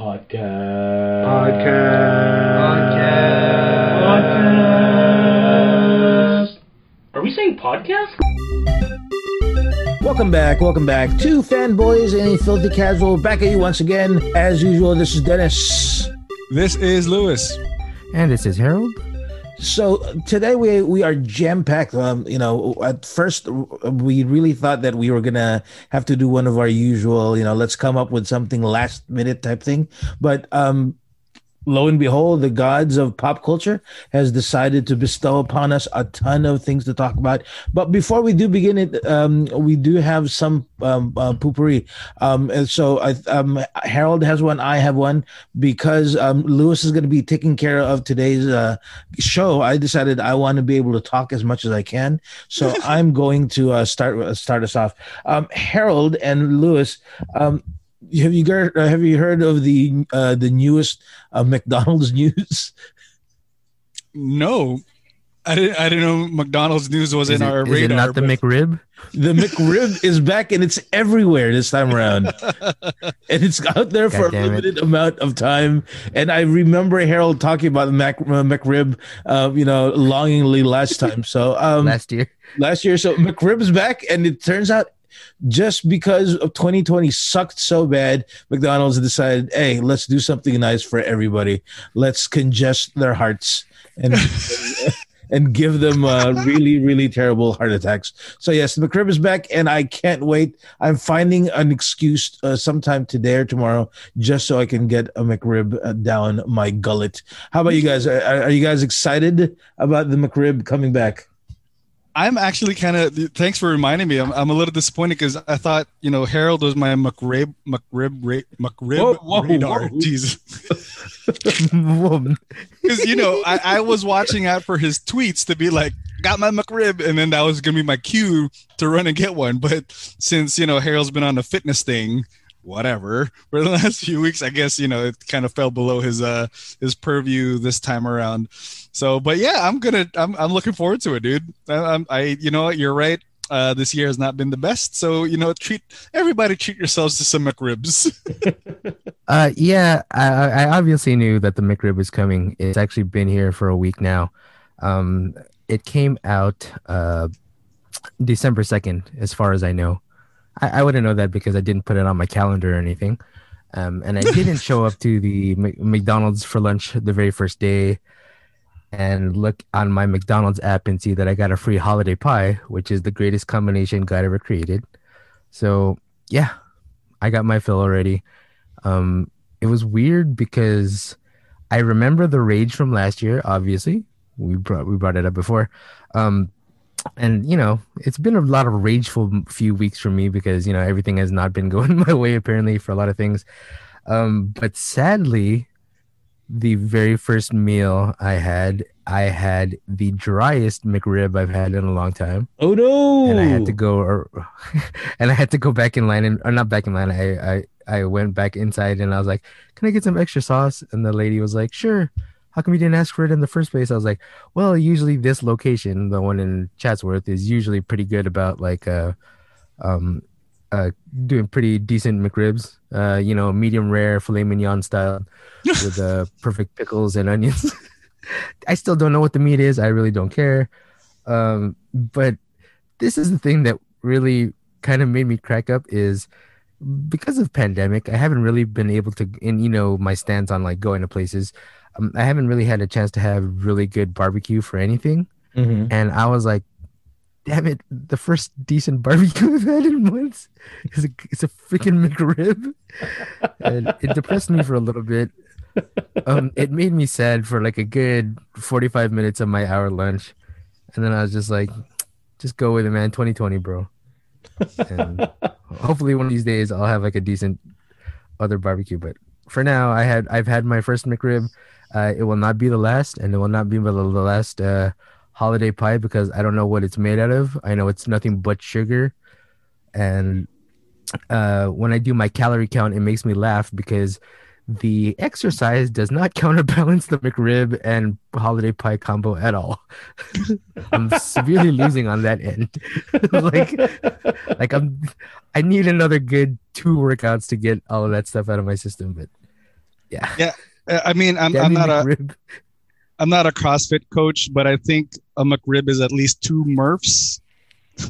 Podcast. Podcast. Podcast. Podcast Are we saying podcast? Welcome back, welcome back to Fanboys and a Filthy Casual. Back at you once again. As usual, this is Dennis. This is Lewis. And this is Harold. So today we we are jam packed. Um, you know, at first we really thought that we were gonna have to do one of our usual, you know, let's come up with something last minute type thing. But um, lo and behold, the gods of pop culture has decided to bestow upon us a ton of things to talk about. But before we do begin it, um, we do have some um, uh, poopery. Um, and so I, um, Harold has one, I have one, because um, Lewis is going to be taking care of today's uh, show. I decided I want to be able to talk as much as I can, so I'm going to uh, start start us off. Um, Harold and Lewis. Have you heard? Have you heard of the uh, the newest uh, McDonald's news? No, I didn't. I didn't know McDonald's news was Is in it- our is radar. it not the McRib? The McRib is back and it's everywhere this time around, and it's out there for a God damn it. limited amount of time. And I remember Harold talking about the Mac, uh, McRib, uh, you know, longingly last time. So um, Last year. last year. So McRib's back, and it turns out just because of 2020 sucked so bad, McDonald's decided, hey, let's do something nice for everybody. Let's congest their hearts and and give them uh, really, really terrible heart attacks. So yes, the McRib is back, and I can't wait. I'm finding an excuse uh, sometime today or tomorrow just so I can get a McRib uh, down my gullet. How about you guys? Are, are you guys excited about the McRib coming back? I'm actually kind of. Thanks for reminding me. I'm, I'm a little disappointed because I thought you know Harold was my McRib McRib ra- McRib Whoa, whoa, radar. whoa. Jesus, because you know I, I was watching out for his tweets to be like, got my McRib, and then that was gonna be my cue to run and get one. But since you know Harold's been on the fitness thing, whatever for the last few weeks, I guess you know it kind of fell below his uh his purview this time around. So, but yeah, I'm gonna I'm I'm looking forward to it, dude. I, I'm I you know what you're right. Uh, this year has not been the best, so you know treat everybody treat yourselves to some McRibs. Uh, yeah, I, I obviously knew that the McRib was coming. It's actually been here for a week now. Um, it came out uh, December 2nd, as far as I know. I, I wouldn't know that because I didn't put it on my calendar or anything. Um, and I didn't show up to the Mc- McDonald's for lunch the very first day and look on my McDonald's app and see that I got a free holiday pie, which is the greatest combination God ever created. So, yeah, I got my fill already. Um, it was weird because I remember the rage from last year. Obviously, we brought we brought it up before, um, and you know it's been a lot of rageful few weeks for me because you know everything has not been going my way apparently for a lot of things. Um, but sadly, the very first meal I had, I had the driest McRib I've had in a long time Oh no! and I had to go or and I had to go back in line and or not back in line. I I I went back inside and I was like, "Can I get some extra sauce?" And the lady was like, "Sure." How come you didn't ask for it in the first place? I was like, "Well, usually this location, the one in Chatsworth, is usually pretty good about like uh um uh doing pretty decent McRibs. Uh, you know, medium rare filet mignon style with uh perfect pickles and onions." I still don't know what the meat is. I really don't care. Um, but this is the thing that really kind of made me crack up is because of pandemic i haven't really been able to and you know my stance on like going to places um, i haven't really had a chance to have really good barbecue for anything Mhm. and i was like damn it the first decent barbecue i've had in months is a, it's a freaking mcrib. And it depressed me for a little bit. Um it made me sad for like a good 45 minutes of my hour lunch. And then i was just like just go with it man. 2020 bro. And hopefully one of these days I'll have like a decent other barbecue. But for now, I had I've had my first McRib. Uh, it will not be the last, and it will not be the last uh, holiday pie because I don't know what it's made out of. I know it's nothing but sugar, and uh, when I do my calorie count, it makes me laugh because the exercise does not counterbalance the McRib and holiday pie combo at all. I'm severely losing on that end. like, like I'm, I need another good two workouts to get all of that stuff out of my system. But Yeah. Yeah, Uh, I mean, I'm, I'm not a McRib. I'm not a CrossFit coach, but I think a McRib is at least two Murphs.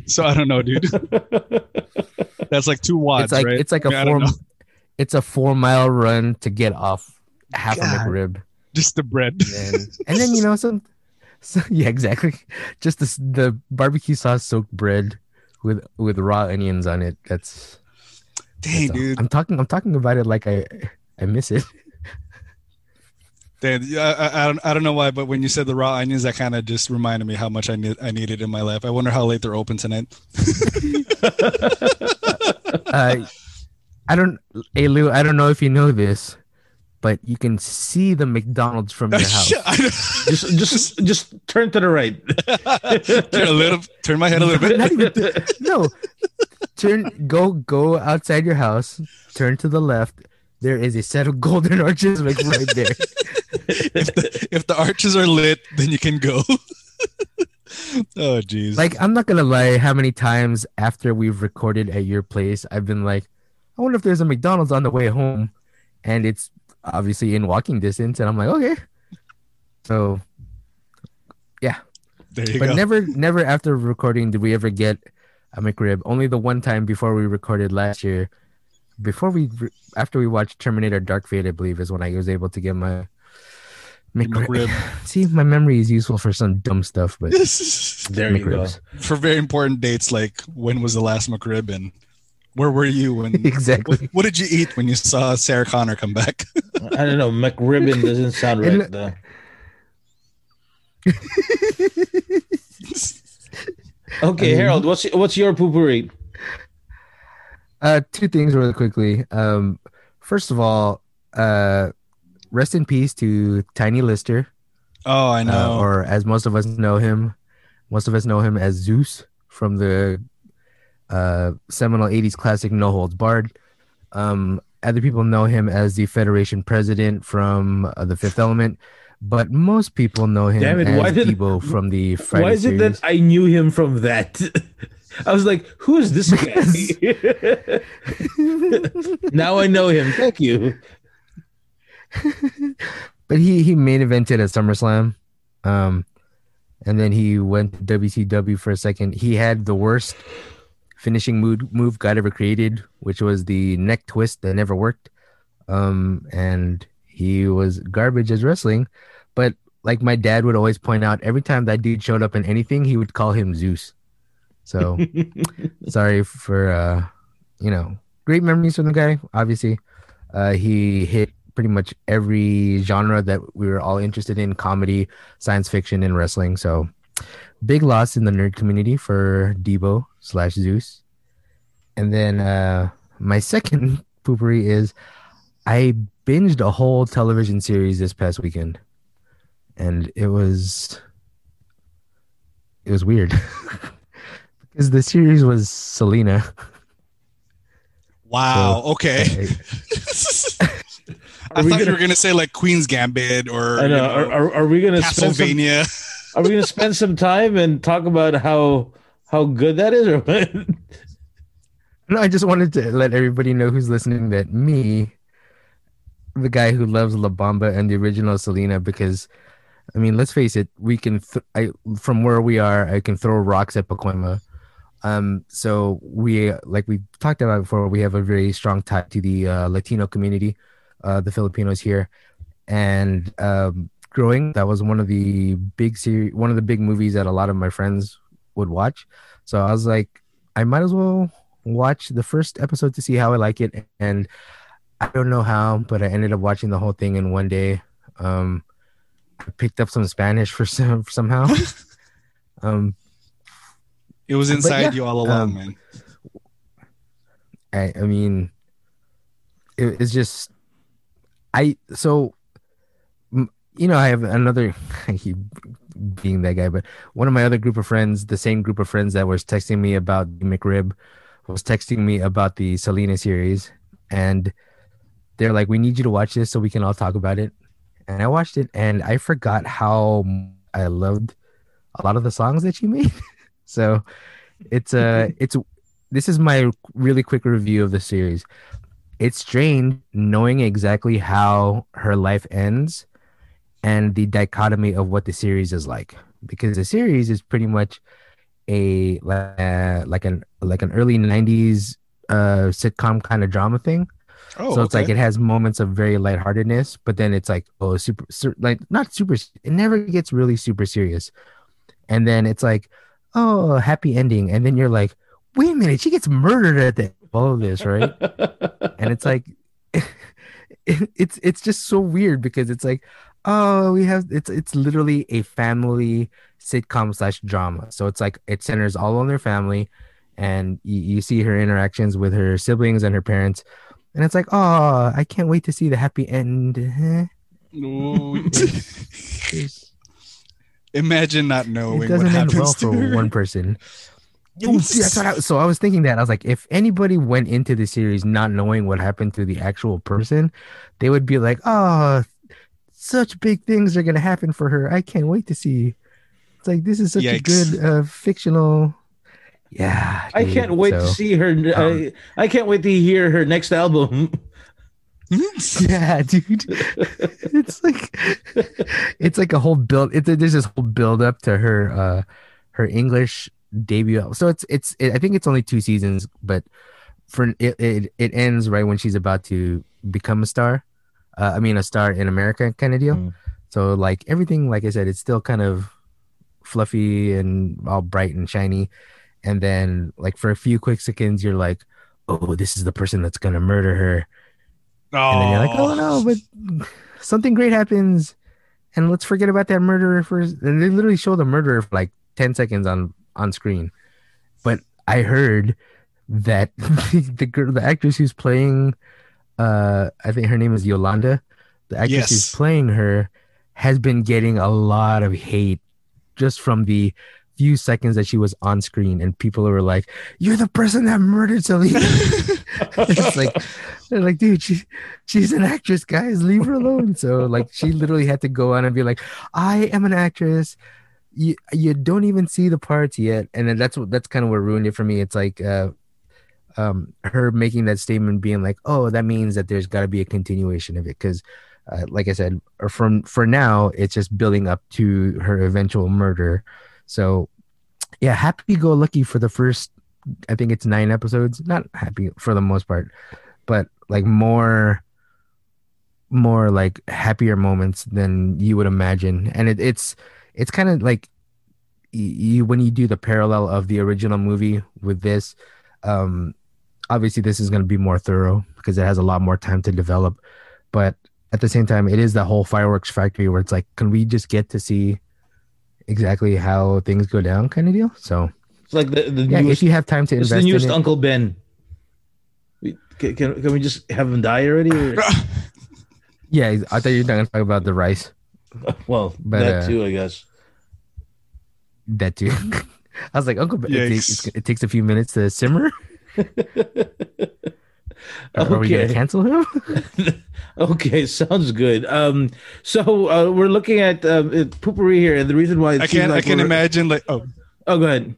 So I don't know, dude. That's like two wads, It's like right? it's like a mean, four it's a four mile run to get off half a God. McRib. Just the bread. And then, and then you know some, so, yeah exactly just this, the barbecue sauce soaked bread with with raw onions on it that's, Dang, that's dude. i'm talking i'm talking about it like i i miss it Dang, yeah, I, I, I don't I don't know why, but when you said the raw onions, that kind of just reminded me how much I need I needed in my life. I wonder how late they're open tonight. uh i don't hey lou i don't know if you know this but you can see the mcdonald's from your house just just just turn to the right. turn a little, turn my head a little bit. Not even- no turn go go outside your house turn to the left there is a set of golden arches like right there if, the, if the arches are lit, then you can go. oh, jeez. like i'm not gonna lie how many times after we've recorded at your place i've been like i wonder if there's a mcdonald's on the way home and it's obviously in walking distance and i'm like okay so there you but go. never never after recording did we ever get a mcrib only the one time before we recorded last year before we after we watched terminator dark fate i believe is when i was able to get my mcrib, McRib. see my memory is useful for some dumb stuff but There you go. For very important dates, like when was the last McRib and where were you when? exactly What, what did you eat when you saw Sarah Connor come back? I don't know. McRibbon doesn't sound And- right. though. Okay, Um, Harold, what's what's your poopery? Uh, two things really quickly. Um, first of all, uh, rest in peace to Tiny Lister, Oh, I uh, know. or as most of us know him, most of us know him as Zeus from the uh, seminal '80s classic No Holds Barred. Um, other people know him as the Federation president from uh, The Fifth Element, but most people know him Damn it, as why did- Debo from the Friday Why is it series. that I knew him from that? I was like, who is this guy? now I know him. Thank you. but he he main evented at SummerSlam, um, and then he went to WCW for a second. He had the worst finishing move move God ever created, which was the neck twist that never worked. Um, and he was garbage as wrestling, but like my dad would always point out, every time that dude showed up in anything, he would call him Zeus. So sorry for uh, you know, great memories from the guy. Obviously, uh, he hit pretty much every genre that we were all interested in comedy science fiction and wrestling so big loss in the nerd community for debo slash zeus and then uh my second poopery is i binged a whole television series this past weekend and it was it was weird because the series was selena wow. Okay. I Are we thought you gonna- were gonna say like Queen's Gambit or I you know. know, Are, are, are we gonna spend some, Are we gonna spend some time and talk about how how good that is, or what? No, I just wanted to let everybody know who's listening that me, the guy who loves La Bamba and the original Selena, because I mean, let's face it, we can. Th- I from where we are, I can throw rocks at Pacoima. Um, so we like we talked about before, we have a very strong tie to the uh, Latino community, uh, the Filipinos here, and um, growing that was one of the big series, one of the big movies that a lot of my friends would watch. So I was like, I might as well watch the first episode to see how I like it. And I don't know how, but I ended up watching the whole thing in one day. Um, I picked up some Spanish for some somehow. um, It was inside yeah, you all along, um, man. I, I mean, it, it's just, I so, you know, I have another. I keep being that guy, but one of my other group of friends, the same group of friends that was texting me about the McRib, was texting me about the Selena series, and they're like, "We need you to watch this so we can all talk about it." And I watched it, and I forgot how I loved a lot of the songs that she made. so it's uh it's this is my really quick review of the series. It's strange knowing exactly how her life ends and the dichotomy of what the series is like. Because the series is pretty much a uh, like an like an early 90s uh sitcom kind of drama thing. Oh, so it's like it has moments of very lightheartedness, but then it's like oh super, sur- like not super. It never gets really super serious, and then it's like oh happy ending, and then you're like wait a minute, she gets murdered at the end of this, right? and it's like it's it's just so weird because it's like oh we have it's it's literally a family sitcom slash drama, so it's like it centers all on their family, and you, you see her interactions with her siblings and her parents and it's like, oh, I can't wait to see the happy end. No. Imagine not knowing it what doesn't end happens well to for one person. Oh, see, that's what I, so I was thinking that I was like, if anybody went into the series not knowing what happened to the actual person, they would be like, oh, such big things are gonna happen for her. I can't wait to see. It's like this is such a good uh, fictional. Yeah, I can't wait to see her. um, I, I can't wait to hear her next album. Yeah, dude. it's like it's like a whole build. It's there's this whole build up to her uh her English debut. So it's it's it, I think it's only two seasons, but for it it, it ends right when she's about to become a star. Uh, I mean, a star in America kind of deal. Mm. So like everything, like I said, it's still kind of fluffy and all bright and shiny. And then like for a few quick seconds, you're like, oh, this is the person that's gonna murder her Oh. and then you're like, oh no, but something great happens, and let's forget about that murderer first. And they literally show the murderer for like ten seconds on on screen. But I heard that the, the girl, the actress who's playing, uh, I think her name is Yolanda. The actress who's playing her has been getting a lot of hate just from the few seconds that she was on screen, and people were like, "You're the person that murdered Selena." it's like they're like, dude, she she's an actress, guys, leave her alone. So like she literally had to go on and be like, I am an actress. You you don't even see the parts yet. And that's what that's kind of what ruined it for me. It's like uh um her making that statement being like, oh, that means that there's gotta be a continuation of it. Cause uh, like I said, or from for now, it's just building up to her eventual murder. So yeah, happy go lucky for the first I think it's nine episodes. Not happy for the most part, but like more, more like happier moments than you would imagine. And it, it's it's kind of like you when you do the parallel of the original movie with this. Um, obviously, this is going to be more thorough because it has a lot more time to develop. But at the same time, it is the whole fireworks factory where it's like, can we just get to see exactly how things go down, kind of deal? So It's like the, the yeah, newest, if you have time to it's invest the newest in it, Uncle Ben. We- Can, can, can we just have him die already? or- yeah, I thought you were going to talk about the rice. well, But, that uh, too, I guess. That too. I was like, Uncle Ben, it takes, it takes a few minutes to simmer. Are we going Okay. to cancel him? Okay, sounds good. Um, so uh, we're looking at um, uh, poopery here, and the reason why it I seems can I like can we're- imagine like oh Oh, go ahead.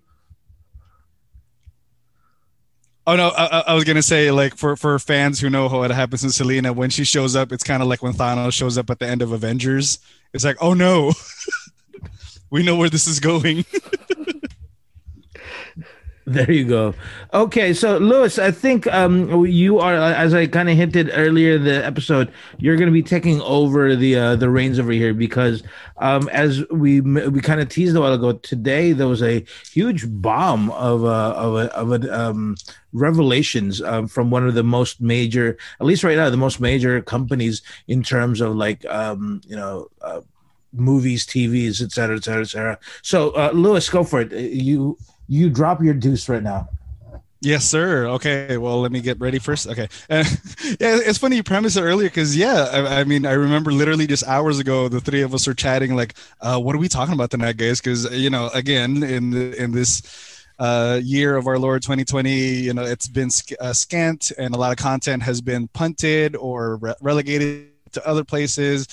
oh no I, I- I was gonna say like for for fans who know what happens in Selena when she shows up it's kind of like when Thanos shows up at the end of Avengers it's like oh no. We know where this is going There you go. Okay, so Lewis, I think um, you are, as I kind of hinted earlier in the episode, you're going to be taking over the uh, the reins over here because, um, as we we kind of teased a while ago, today there was a huge bomb of a of a, of a um, revelations um, from one of the most major, at least right now, the most major companies in terms of like um, you know. Uh, movies tvs et cetera et cetera et cetera so uh lewis go for it you you drop your deuce right now. Yes, sir. Okay. Well, let me get ready first. Okay. Uh, yeah, it's funny you premised it earlier because yeah, I, I mean, I remember literally just hours ago, the three of us were chatting like, uh, "What are we talking about tonight, guys?" Because you know, again, in the, in this uh, year of our Lord 2020, you know, it's been sc- uh, scant and a lot of content has been punted or re- relegated to other places.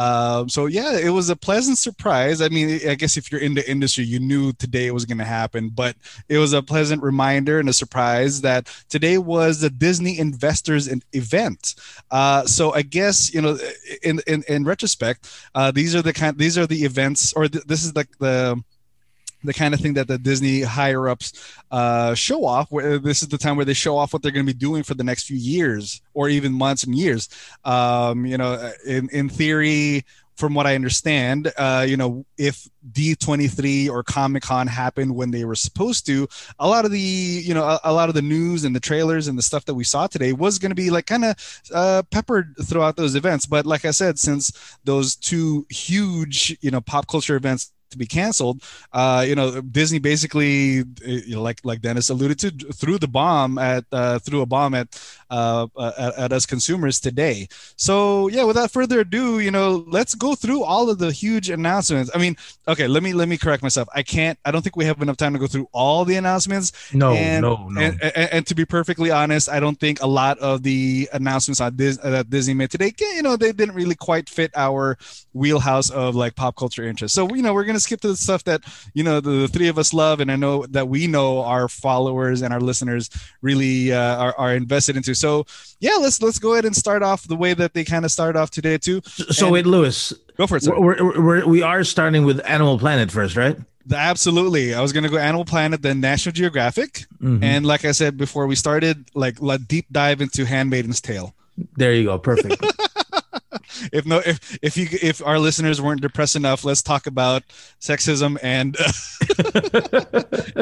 Um, so yeah, it was a pleasant surprise. I mean, I guess if you're in the industry, you knew today it was going to happen, but it was a pleasant reminder and a surprise that today was the Disney Investors event. Uh, so I guess you know, in in, in retrospect, uh, these are the kind these are the events, or th- this is like the the kind of thing that the Disney higher ups uh, show off. Where this is the time where they show off what they're going to be doing for the next few years or even months and years. Um, you know, in in theory, from what I understand, uh, you know, if D23 or Comic Con happened when they were supposed to, a lot of the, you know, a, a, lot of the news and the trailers and the stuff that we saw today was going to be like kind of uh, peppered throughout those events. But like I said, since those two huge, you know, pop culture events to be canceled. Uh, you know, Disney basically, you know, like like Dennis alluded to, threw the bomb at uh, threw a bomb at, uh, at, at us consumers today. So yeah, without further ado, you know, let's go through all of the huge announcements. I mean, okay, let me let me correct myself. I can't. I don't think we have enough time to go through all the announcements. No, and, no, no. And, and, and, to be perfectly honest, I don't think a lot of the announcements on Dis- that Disney made today, you know, they didn't really quite fit our wheelhouse of like pop culture interest. So you know, we're gonna skip to the stuff that you know the, the, three of us love, and I know that we know our followers and our listeners really uh, are, are invested into. So yeah, let's let's go ahead and start off the way that they kind of start off today too. So and wait, Lewis, go for it. We're, we're, we're, we are starting with Animal Planet first, right? Absolutely. I was going to go Animal Planet, then National Geographic. Mm-hmm. And like I said before we started, like a deep dive into Handmaiden's Tale. There you go. Perfect. if no if if you if our listeners weren't depressed enough let's talk about sexism and uh,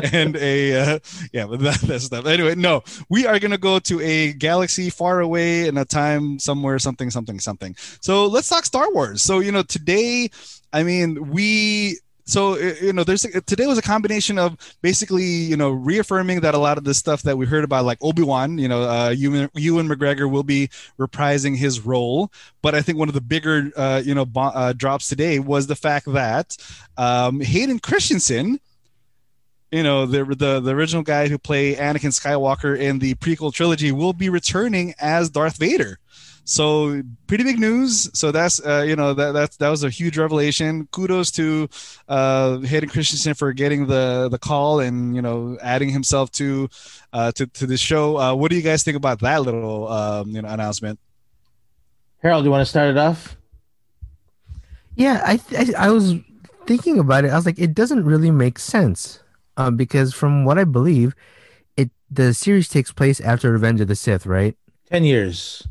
and a uh, yeah but that, that stuff. Anyway no we are to go to a galaxy far away in a time somewhere something something something. So let's talk star wars. So you know today i mean we so you know there's today was a combination of basically you know reaffirming that a lot of the stuff that we heard about like obi-wan you know uh ewan, ewan mcgregor will be reprising his role. But i think one of the bigger uh, you know bo- uh, drops today was the fact that um, hayden christensen you know the, the the original guy who played anakin skywalker in the prequel trilogy will be returning as darth vader so pretty big news. So that's uh, you know that that that was a huge revelation. Kudos to uh, Hayden Christensen for getting the the call and you know adding himself to uh, to to the show. Uh, what do you guys think about that little um, you know announcement? Harold, do you want to start it off? Yeah, I, th- I was thinking about it. I was like, it doesn't really make sense um, because from what I believe, it the series takes place after Revenge of the Sith, right? Ten years.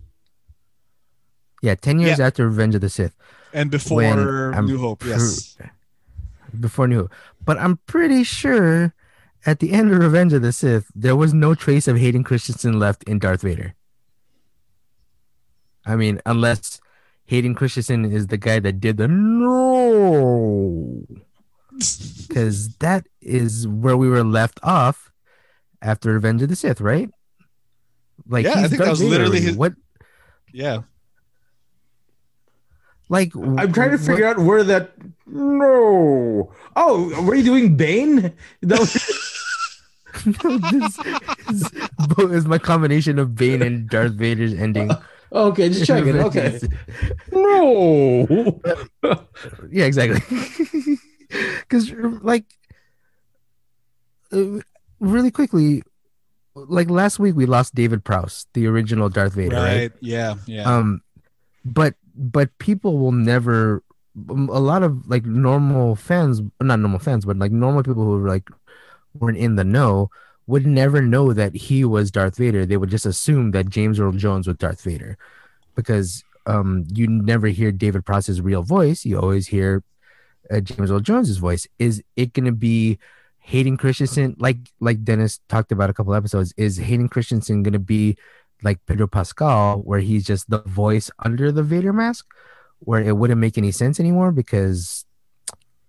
Yeah, ten years yeah. after Revenge of the Sith, and before New Hope. Yes, before New Hope. But I'm pretty sure at the end of Revenge of the Sith, there was no trace of Hayden Christensen left in Darth Vader. I mean, unless Hayden Christensen is the guy that did the no, because that is where we were left off after Revenge of the Sith, right? Like, yeah, I think Darth that was literally his. What? Yeah. Like I'm trying to figure what? out where that. No. Oh, were you doing Bane? That was. no, this is, is my combination of Bane and Darth Vader's ending. Uh, okay, just checking. Okay. no. yeah, exactly. Because, like, uh, really quickly, like last week we lost David Prowse, the original Darth Vader. Right. right? Yeah. Yeah. Um, but but people will never um, a lot of like normal fans not normal fans but like normal people who like weren't in the know would never know that he was Darth Vader. They would just assume that James Earl Jones was Darth Vader because um, you never hear David Prowse's real voice. You always hear uh, James Earl Jones's voice. Is it going to be Hayden Christensen? Like like Dennis talked about a couple episodes. Is Hayden Christensen going to be like Pedro Pascal, where he's just the voice under the Vader mask, where it wouldn't make any sense anymore because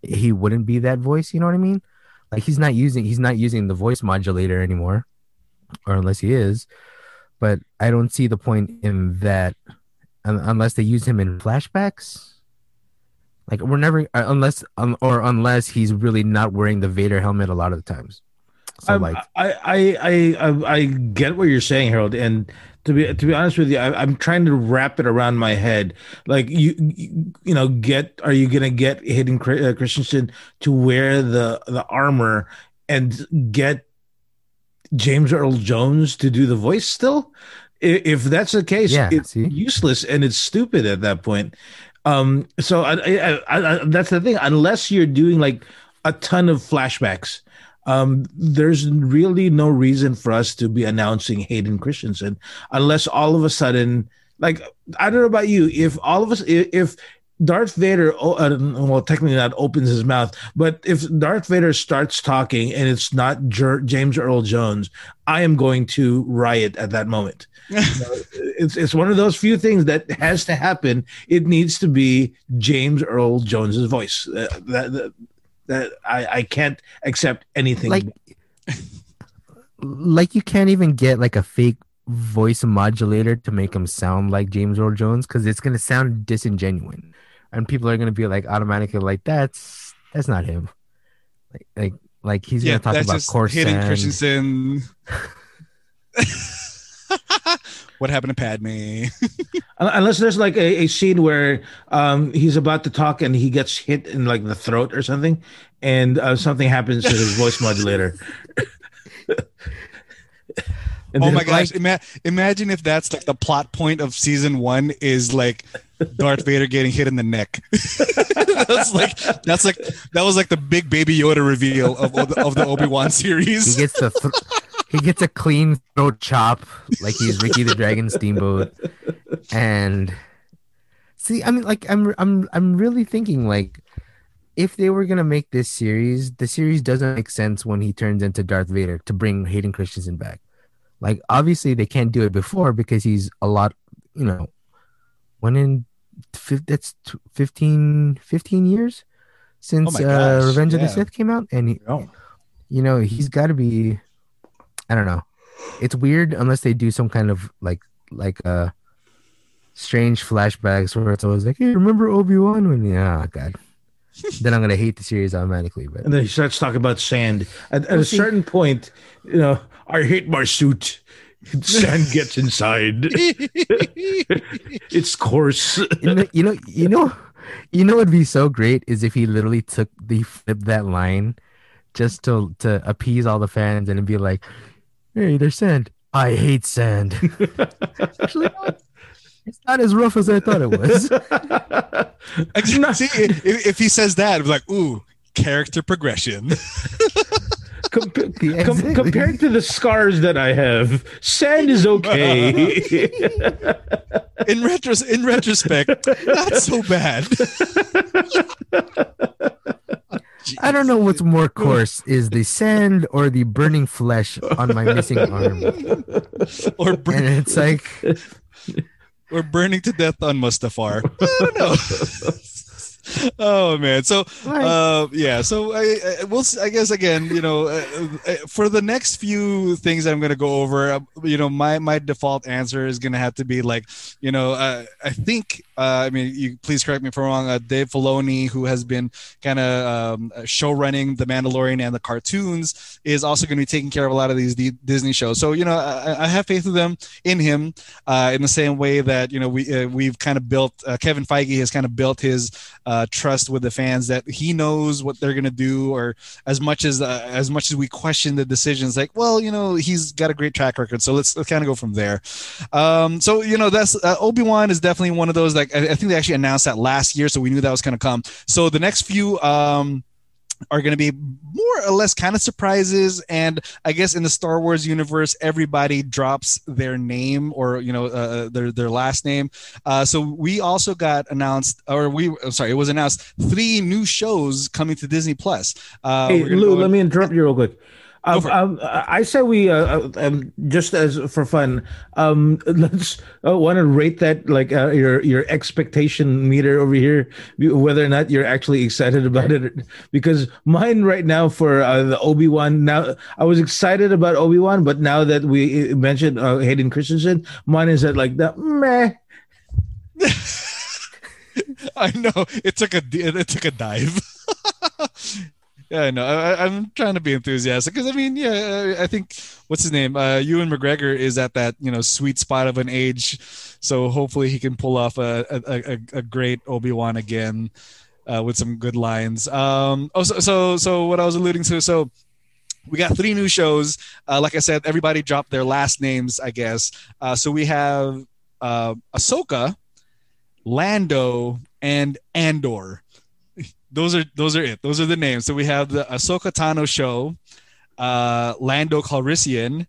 he wouldn't be that voice. You know what I mean? Like he's not using he's not using the voice modulator anymore, or unless he is. But I don't see the point in that unless they use him in flashbacks. Like we're never uh, unless um, or unless he's really not wearing the Vader helmet a lot of the times. So like, I, I, I, I, I get what you're saying, Harold. And to be to be honest with you, I, am trying to wrap it around my head. Like you, you, you know, get are you gonna get Hayden uh, Christensen to wear the the armor and get James Earl Jones to do the voice still? If that's the case, yeah, it's see? useless and it's stupid at that point. Um, so I, I, I, that's the thing. Unless you're doing like a ton of flashbacks, um, there's really no reason for us to be announcing Hayden Christensen unless all of a sudden, like I don't know about you, if all of us, if Darth Vader, uh, well, technically not opens his mouth, but if Darth Vader starts talking and it's not Jer- James Earl Jones, I am going to riot at that moment. you know, it's it's one of those few things that has to happen. It needs to be James Earl Jones's voice. Uh, that, that, that I I can't accept anything like like you can't even get like a fake voice modulator to make him sound like James Earl Jones because it's gonna sound disingenuous and people are gonna be like automatically like that's that's not him. Like like like he's yeah, gonna talk about course Hayden Christensen. what happened to Padme? Unless there's like a, a scene where um, he's about to talk and he gets hit in like the throat or something, and uh, something happens to his voice modulator. Oh my gosh! Like, Ima- imagine if that's like the plot point of season one is like Darth Vader getting hit in the neck. that's like that's like that was like the big Baby Yoda reveal of of the, the Obi Wan series. He gets a th- he gets a clean throat chop like he's Ricky the Dragon Steamboat, and see, I mean, like I'm I'm I'm really thinking like if they were gonna make this series, the series doesn't make sense when he turns into Darth Vader to bring Hayden Christensen back. Like obviously they can't do it before because he's a lot, you know, when in that's 15, 15 years since oh uh, Revenge yeah. of the Sith came out, and he, oh. you know he's got to be. I don't know. It's weird unless they do some kind of like like uh strange flashbacks where it's always like, "Hey, remember Obi Wan?" When yeah, oh, God. then I'm gonna hate the series automatically. But and then he starts talking about sand. At, at a certain point, you know, I hate my suit. Sand gets inside. it's coarse. You know, you know, you know, you know what'd be so great is if he literally took the flip that line just to to appease all the fans and be like, "Hey, there's sand. I hate sand." Actually, it's not as rough as I thought it was. See, if, if he says that, it's like, "Ooh, character progression." Com- com- compared to the scars that I have, sand is okay. in retros- in retrospect, not so bad. I don't know what's more coarse is the sand or the burning flesh on my missing arm. Or burn- and it's like we're burning to death on Mustafar. I don't know oh man. So uh, yeah. So I, I will I guess again you know uh, uh, for the next few things i'm going to go over uh, you know my my default answer is going to have to be like you know uh, i think uh, i mean you please correct me if i'm wrong dave filoni who has been kind of um, show running the mandalorian and the cartoons is also going to be taking care of a lot of these D- disney shows so you know I, I, have faith in them in him in the same way that you know we we've kind of built kevin feige has kind of built his uh, trust with the fans that he knows what they're gonna do, or as much as uh, as much as we question the decisions, like, well, you know, he's got a great track record, so let's, let's kind of go from there. Um, so you know, that's uh, Obi Wan is definitely one of those. Like, I, I, think they actually announced that last year, so we knew that was gonna come. So the next few. Um, are going to be more or less kind of surprises and i guess in the star wars universe everybody drops their name or you know uh, uh their their last name uh, so we also got announced or we sorry it was announced three new shows coming to disney plus uh, hey lou let me interrupt you real quick um, um, I say we uh, uh, um, just as for fun. Um, let's uh, want to rate that like uh, your your expectation meter over here, whether or not you're actually excited about it. Because mine right now for uh, the Obi Wan. Now I was excited about Obi Wan, but now that we uh, mentioned Hayden Christensen, mine is at like that meh. I know it took a it took a dive. Yeah, I know. I, I'm trying to be enthusiastic because I mean, yeah, I think what's his name? Uh, Ewan McGregor is at that you know sweet spot of an age, so hopefully he can pull off a a, a, a great Obi Wan again uh, with some good lines. Um, oh, so, so so what I was alluding to, so we got three new shows. Uh, like I said, everybody dropped their last names, I guess. Uh, so we have uh, Ahsoka, Lando, and Andor. Those are those are it. Those are the names. So we have the Ahsoka Tano show, uh, Lando Calrissian,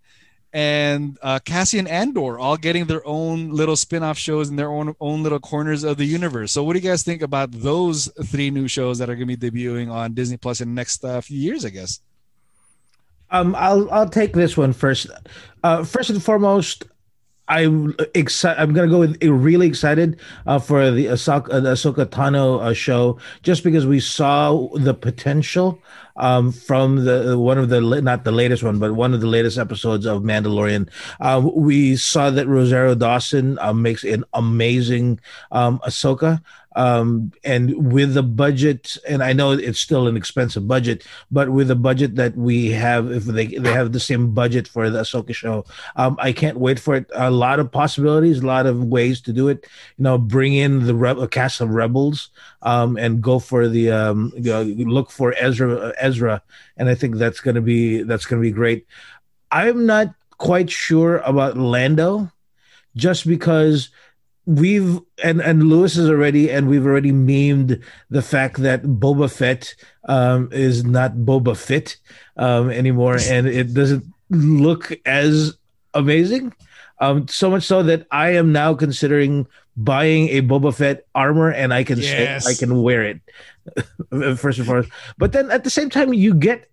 and uh, Cassian Andor, all getting their own little spin-off shows in their own own little corners of the universe. So what do you guys think about those three new shows that are going to be debuting on Disney Plus in the next uh, few years? I guess. Um, I'll I'll take this one first. Uh, first and foremost, I'm excited. I'm gonna go with really excited uh, for the Ahsoka, the Ahsoka Tano uh, show, just because we saw the potential um, from the one of the not the latest one, but one of the latest episodes of Mandalorian. Uh, we saw that Rosario Dawson uh, makes an amazing um, Ahsoka um, and with the budget, and I know it's still an expensive budget, but with the budget that we have, if they they have the same budget for the Ahsoka show, um, I can't wait for it. A lot of possibilities, a lot of ways to do it. You know, bring in the re- cast of rebels, um, and go for the um, you know, look for Ezra, and I think that's gonna be that's gonna be great. I'm not quite sure about Lando, just because we've and and Lewis is already and we've already memed the fact that Boba Fett um, is not Boba Fett um, anymore, and it doesn't look as amazing. Um, so much so that I am now considering buying a Boba Fett armor, and I can Yes. say I can wear it first and foremost. But then at the same time, you get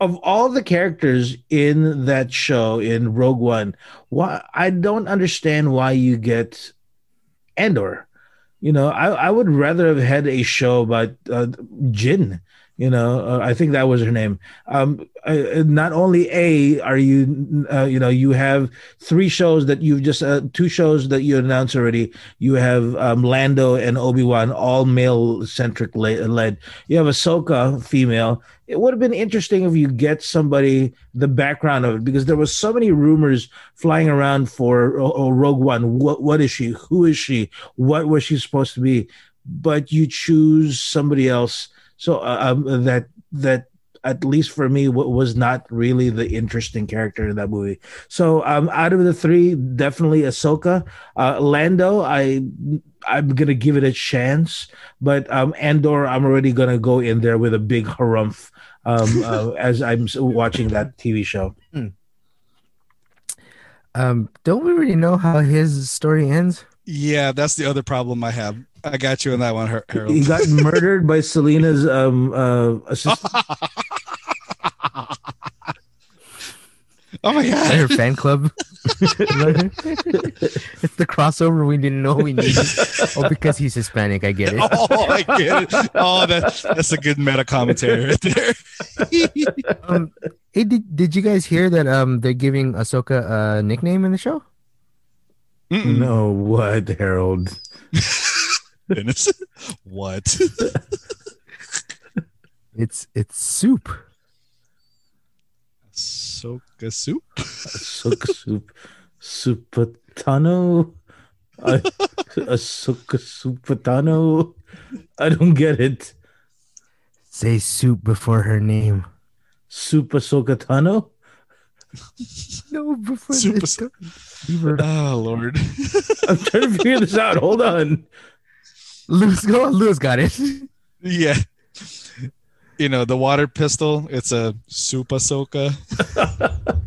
of all the characters in that show in Rogue One, why I don't understand why you get Andor. You know, I, I would rather have had a show about uh, Jyn. You know, uh, I think that was her name. Um, uh, not only a are you, uh, you know, you have three shows that you've just uh, two shows that you announced already. You have um, Lando and Obi Wan, all male centric led. You have Ahsoka, female. It would have been interesting if you get somebody the background of it because there was so many rumors flying around for oh, oh, Rogue One. What what is she? Who is she? What was she supposed to be? But you choose somebody else. So uh, um, that that at least for me w- was not really the interesting character in that movie. So um, out of the three, definitely Ahsoka. Uh, Lando, I I'm gonna give it a chance, but um, Andor, I'm already gonna go in there with a big harumph um, uh, as I'm watching that TV show. Um, don't we really know how his story ends? Yeah, that's the other problem I have. I got you on that one, Harold. He got murdered by Selena's um, uh, assistant. oh my god! Her fan club. it's the crossover we didn't know we needed. Oh, because he's Hispanic, I get it. Oh, I get it. Oh, that, that's a good meta commentary right there. Um, hey, did, did you guys hear that um they're giving Ahsoka a nickname in the show? Mm-mm. no, what Harold? Dennis. What? It's it's soup. Soka soup? Sook soup, supatano, a, a sook supatano. I don't get it. Say soup before her name. Super Sokatano. No, before Soup the is- You Oh Lord. I'm trying to figure this out. Hold on. Lewis, go on, Lewis got it. Yeah. You know, the water pistol, it's a Super Soka.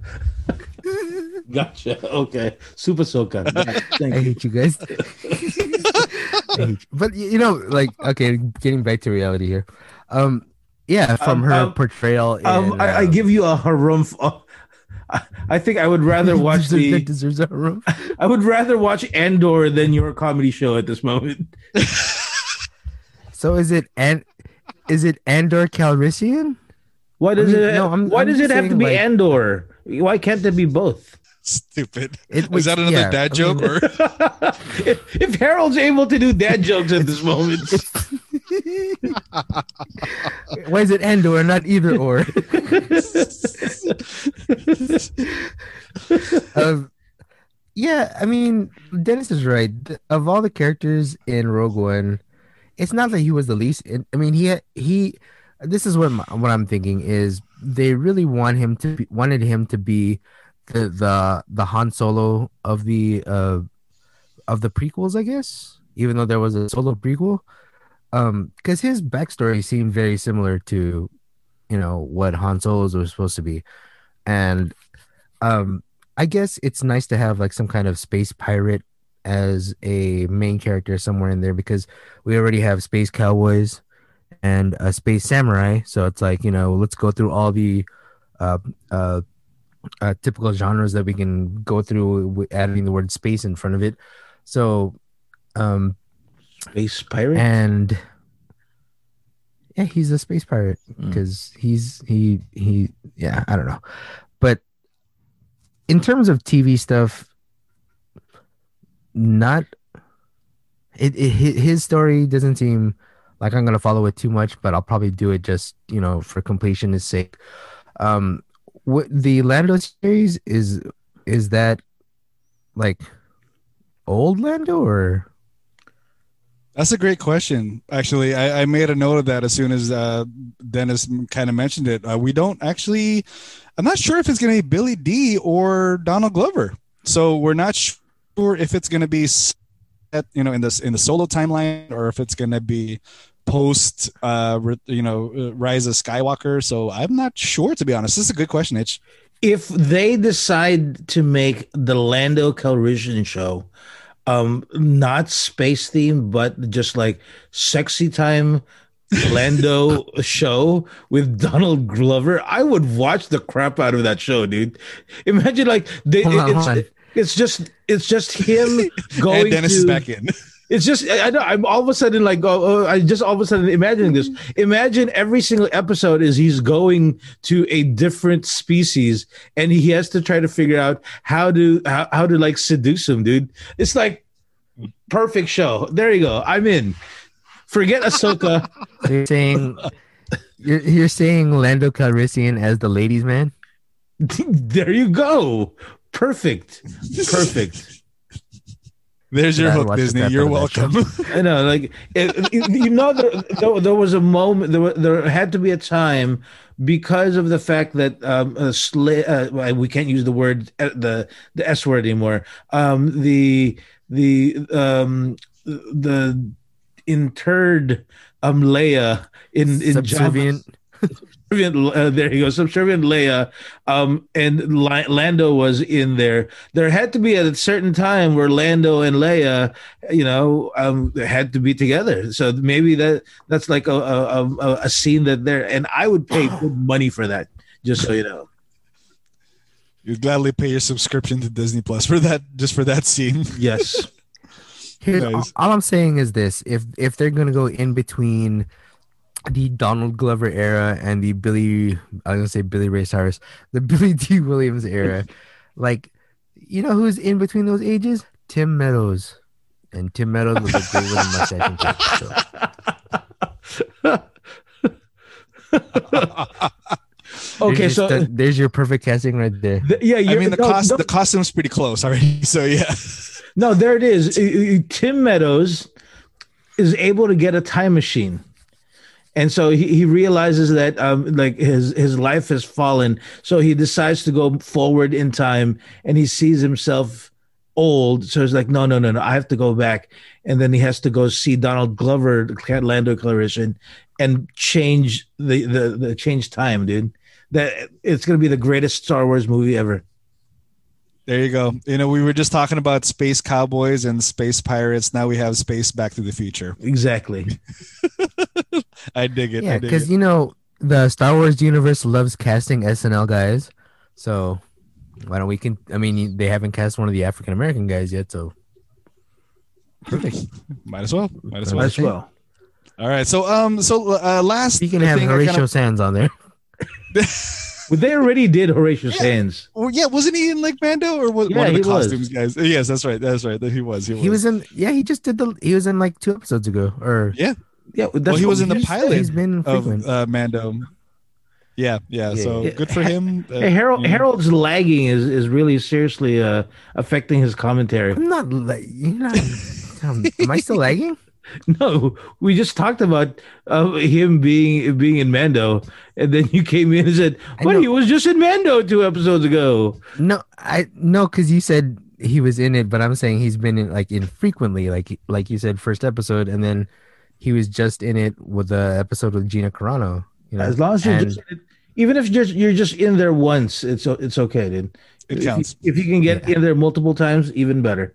Gotcha. Okay. Super Soka. Thank I you. hate you guys. Hate you. But you know, like, okay, getting back to reality here. Um, yeah, from Um, her um, portrayal. Um, I, I uh, give you a harumph. I, I think I would rather watch the. deserves a. I would rather watch Andor than your comedy show at this moment. So is it and is it Andor Calrissian? Why does I mean, it? no, I'm- why I'm does it have to be like- Andor? Why can't there be both? Stupid. It Is was- that another yeah, dad I joke mean- or if, if Harold's able to do dad jokes at this moment, Why is it and or not either or? um, yeah, I mean, Dennis is right. Of all the characters in Rogue One, it's not that he was the least. I mean, he he. This is what my, what I'm thinking is they really want him to be, wanted him to be the the the Han Solo of the uh of the prequels, I guess. Even though there was a solo prequel, um, because his backstory seemed very similar to, you know, what Han Solo's was supposed to be, and um, I guess it's nice to have like some kind of space pirate as a main character somewhere in there because we already have space cowboys and a space samurai. So it's like you know, let's go through all the uh, uh, uh, typical genres that we can go through, with adding the word space in front of it. So, um, Space pirate. and yeah, he's a space pirate Mm. because he's he he yeah I don't know, but in terms of TV stuff, not it, it his story doesn't seem like I'm gonna follow it too much, but I'll probably do it just you know for completion's sake. Um, what the Lando series is is that like old Lando or That's a great question. Actually, I, I made a note of that as soon as uh, Dennis kind of mentioned it. Uh, we don't actually. I'm not sure if it's going to be Billy Dee or Donald Glover. So we're not sure if it's going to be set, you know, in this in the solo timeline or if it's going to be post, uh, you know, uh, Rise of Skywalker. So I'm not sure to be honest. This is a good question, Itch. if they decide to make the Lando Calrissian show um not space themed but just like sexy time Lando show with Donald Glover, I would watch the crap out of that show, dude. Imagine like they, Hold on, it's, hold on. it's just it's just him going and Dennis to, is back in. It's just I I know I'm all of a sudden like oh, oh, I just all of a sudden imagining this. Mm-hmm. Imagine every single episode is he's going to a different species and he has to try to figure out how to how, how to like seduce him, dude. It's like perfect show. There you go. I'm in. Forget Ahsoka. So you're saying you're, you're saying Lando Calrissian as the ladies' man? there you go. Perfect. Perfect. There's your hook, Disney. You're out of that welcome. I know, like it, you you know, there, there, there was a moment. There, there had to be a time because of the fact that um, uh, sla- uh, we can't use the word uh, the the s word anymore. Um, the the um, the interred um Leia in in Jabba's- Subservient. subservient, uh, there you go, subservient Leia, um, and La- Lando was in there. There had to be at a certain time where Lando and Leia, you know, um, had to be together. So maybe that that's like a a, a, a scene that there, and I would pay good money for that. Just so you know, You'd gladly pay your subscription to Disney Plus for that, just for that scene. yes, Here's, Nice. all I'm saying is this: if if they're gonna go in between the Donald Glover era and the Billy, I was gonna say Billy Ray Cyrus, the Billy Dee Williams era, like you know who's in between those ages? Tim Meadows, and Tim Meadows was a great little mustache. and shit, so okay. there's So just a- there's your perfect casting right there. th- yeah, I you're, mean, the no, cost, no, the costume's pretty close already. So yeah. No, there it is. Tim Meadows is able to get a time machine. And so he, he realizes that um, like his his life has fallen. So he decides to go forward in time and he sees himself old. So he's like, no, no, no, no, I have to go back. And then he has to go see Donald Glover, the Lando Calrissian, and change the, the, the change time, dude. That it's gonna be the greatest Star Wars movie ever. There you go. You know, we were just talking about space cowboys and space pirates. Now we have space Back to the Future. Exactly. I dig it. Yeah, because you know the Star Wars universe loves casting SNL guys, so why don't we can? I mean, they haven't cast one of the African American guys yet, so perfect. Might as well. Might as Might well. As well. All right. So um. So uh, last. You can have Horatio kinda- Sanz on there. Well, they already did Horatio Sanz. Well, yeah, wasn't he in like Mando or was Yeah, one of the he was. costumes guys? Yes, that's right. That's right. That he was. He was. He was in. Yeah, he just did the. He was in like two episodes ago, or Yeah. Yeah, that's well, he was in the He's- pilot He's been of uh, Mando. Yeah, yeah. Yeah, so good for him. Uh, Hey, Harold you know. Harold's lagging is is really seriously uh, affecting his commentary. I'm not like you're not. um, am I still lagging? No, we just talked about uh, him being being in Mando, and then you came in and said, I "But he was just in Mando two episodes ago." No, I no, because you said he was in it, but I'm saying he's been in like infrequently, like like you said, first episode, and then he was just in it with the episode with Gina Carano. You know, As long as you're And- just, even if just you're just in there once, it's it's okay, dude. It If you- counts. If you, can get in there multiple times, even better.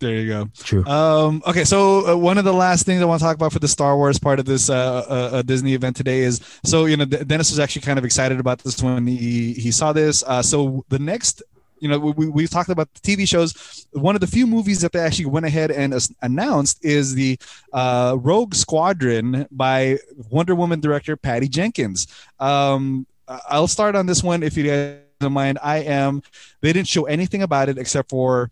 There you go. true. Um, okay, so uh, one of the last things I want to talk about for the Star Wars part of this uh, uh, uh, Disney event today is so you know Dennis was actually kind of excited about this when he he saw this. Uh, so the next. You know, we, we talked about the TV shows. One of the few movies that they actually went ahead and announced is the uh, Rogue Squadron by Wonder Woman director Patty Jenkins. Um, I'll start on this one if you guys don't mind. I am. They didn't show anything about it except for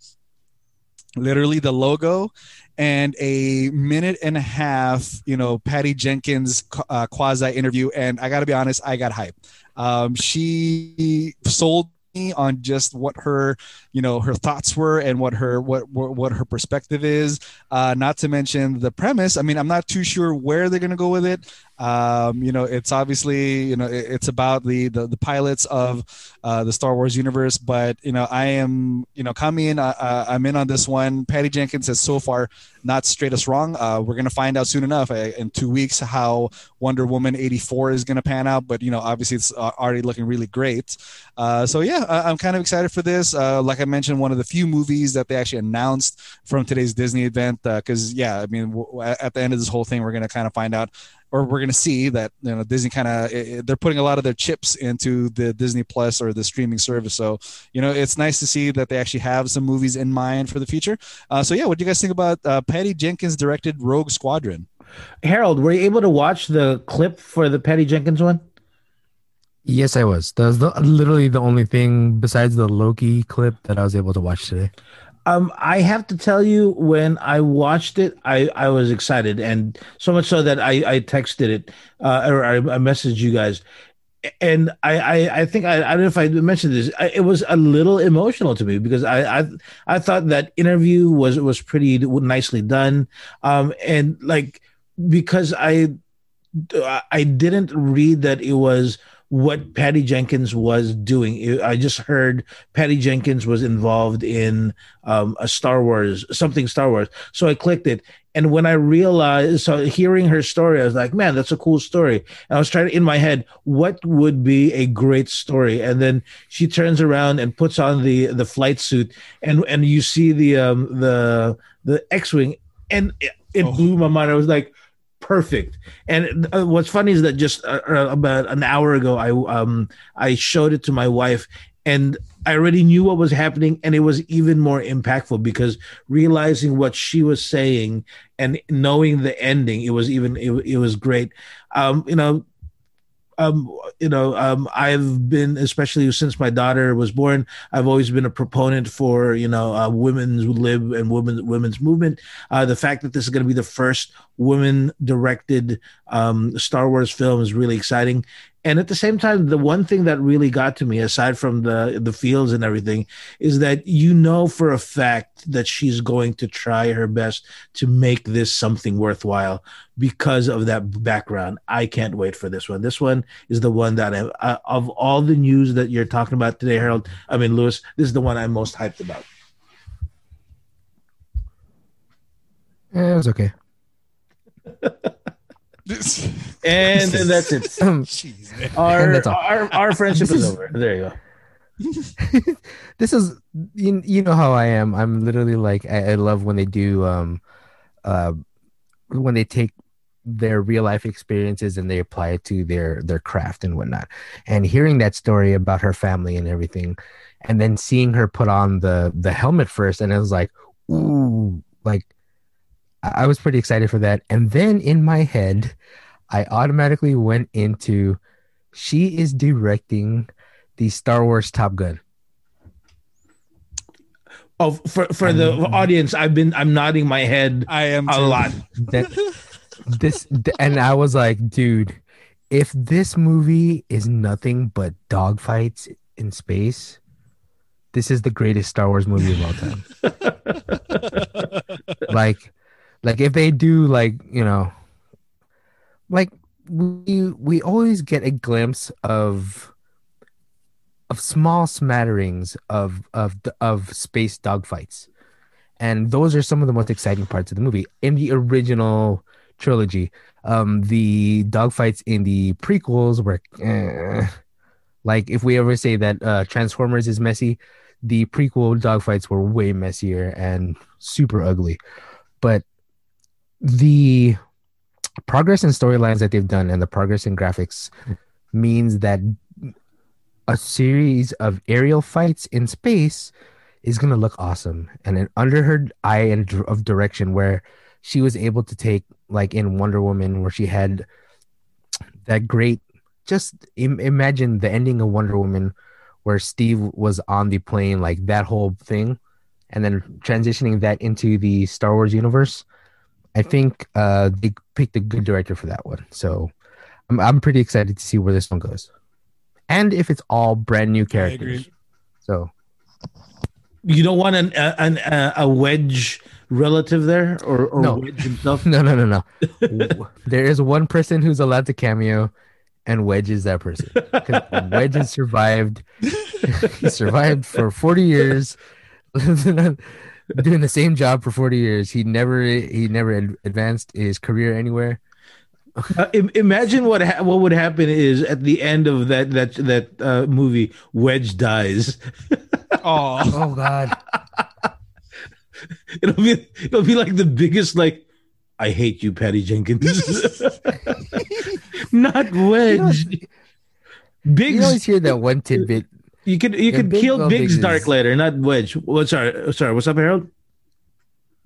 literally the logo and a minute and a half, you know, Patty Jenkins uh, quasi interview. And I got to be honest, I got hyped. Um, she sold on just what her, you know, her thoughts were and what her what what, what her perspective is. Uh, not to mention the premise. I mean, I'm not too sure where they're gonna go with it. Um, you know, it's obviously you know it- it's about the the, the pilots of uh, the Star Wars universe, but you know, I am you know coming in. Uh, I'm in on this one. Patty Jenkins has so far not straight us wrong. Uh, we're gonna find out soon enough uh, in two weeks how Wonder Woman 84 is gonna pan out. But you know, obviously it's uh, already looking really great. Uh, so yeah, I- I'm kind of excited for this. Uh, like I mentioned, one of the few movies that they actually announced from today's Disney event. Because yeah, I mean, w- at the end of this whole thing, we're gonna kind of find out or we're going to see that you know Disney kind of they're putting a lot of their chips into the Disney Plus or the streaming service. So you know it's nice to see that they actually have some movies in mind for the future. Uh, so yeah, what do you guys think about uh, Patty Jenkins directed Rogue Squadron? Harold, were you able to watch the clip for the Patty Jenkins one? Yes, I was. That was the, literally the only thing besides the Loki clip that I was able to watch today. Um, I have to tell you, when I watched it, I, I was excited, and so much so that I, I texted it uh, or I, I messaged you guys, and I I, I think I, I don't know if I mentioned this. I, it was a little emotional to me because I I, I thought that interview was was pretty nicely done, um, and like because I I didn't read that it was what Patty Jenkins was doing. I just heard Patty Jenkins was involved in um, a Star Wars, something Star Wars. So I clicked it. And when I realized, so hearing her story, I was like, man, that's a cool story. And I was trying to, in my head, what would be a great story? And then she turns around and puts on the, the flight suit and, and you see the, um, the, the X-Wing and it, it Oh. blew my mind. I was like, perfect. And uh, what's funny is that just uh, uh, about an hour ago, I um I showed it to my wife, and I already knew what was happening, and it was even more impactful because realizing what she was saying and knowing the ending, it was even it, it was great. Um, you know. Um, you know, um, I've been, especially since my daughter was born, I've always been a proponent for, you know, uh, women's lib and women, women's movement. Uh, the fact that this is going to be the first women directed um, Star Wars film is really exciting. And at the same time, the one thing that really got to me, aside from the the fields and everything, is that you know for a fact that she's going to try her best to make this something worthwhile because of that background. I can't wait for this one. This one is the one that I, uh, of all the news that you're talking about today, Harold. I mean, Lewis, this is the one I'm most hyped about. Eh, it was okay. And then that's it. Jeez. Our that's our, our friendship is is- over. There you go. this is you, you know how I am. I'm literally like I, I love when they do um uh when they take their real life experiences and they apply it to their their craft and whatnot. And hearing that story about her family and everything, and then seeing her put on the the helmet first, and it was like, ooh, like I I was pretty excited for that. And then in my head, I automatically went into she is directing the Star Wars Top Gun. Oh, for for the audience, I've been I'm nodding my head I am a too. lot. That this and I was like, dude, if this movie is nothing but dogfights in space, this is the greatest Star Wars movie of all time. like, like if they do like you know, like we we always get a glimpse of of small smatterings of of of space dogfights, and those are some of the most exciting parts of the movie in the original trilogy. Um, the dogfights in the prequels were eh. like if we ever say that uh, Transformers is messy, the prequel dogfights were way messier and super ugly. But the progress in storylines that they've done and the progress in graphics means that a series of aerial fights in space is going to look awesome. And then under her eye and of direction, where she was able to take like in Wonder Woman, where she had that great. Just Im- imagine the ending of Wonder Woman, where Steve was on the plane, like that whole thing, and then transitioning that into the Star Wars universe. I think uh, they picked a good director for that one. So I'm I'm pretty excited to see where this one goes, and if it's all brand new characters. So You don't want an, a, an, a, wedge relative there, or, or No. wedge himself. no, no, no, no. There is one person who's allowed to cameo, and Wedge is that person. Wedge has survived. he survived for 40 years, doing the same job for 40 years. He never he never ad- advanced his career anywhere. Uh, imagine what ha- what would happen is at the end of that that that uh, movie, Wedge dies. Oh, Oh God. It'll be it'll be like the biggest like. I hate you, Patty Jenkins. Not Wedge. Biggs, You always hear that one tidbit. You could you Yeah, could Big kill Well Biggs Biggs Dark later, not Wedge. Well, sorry, sorry. What's up, Harold?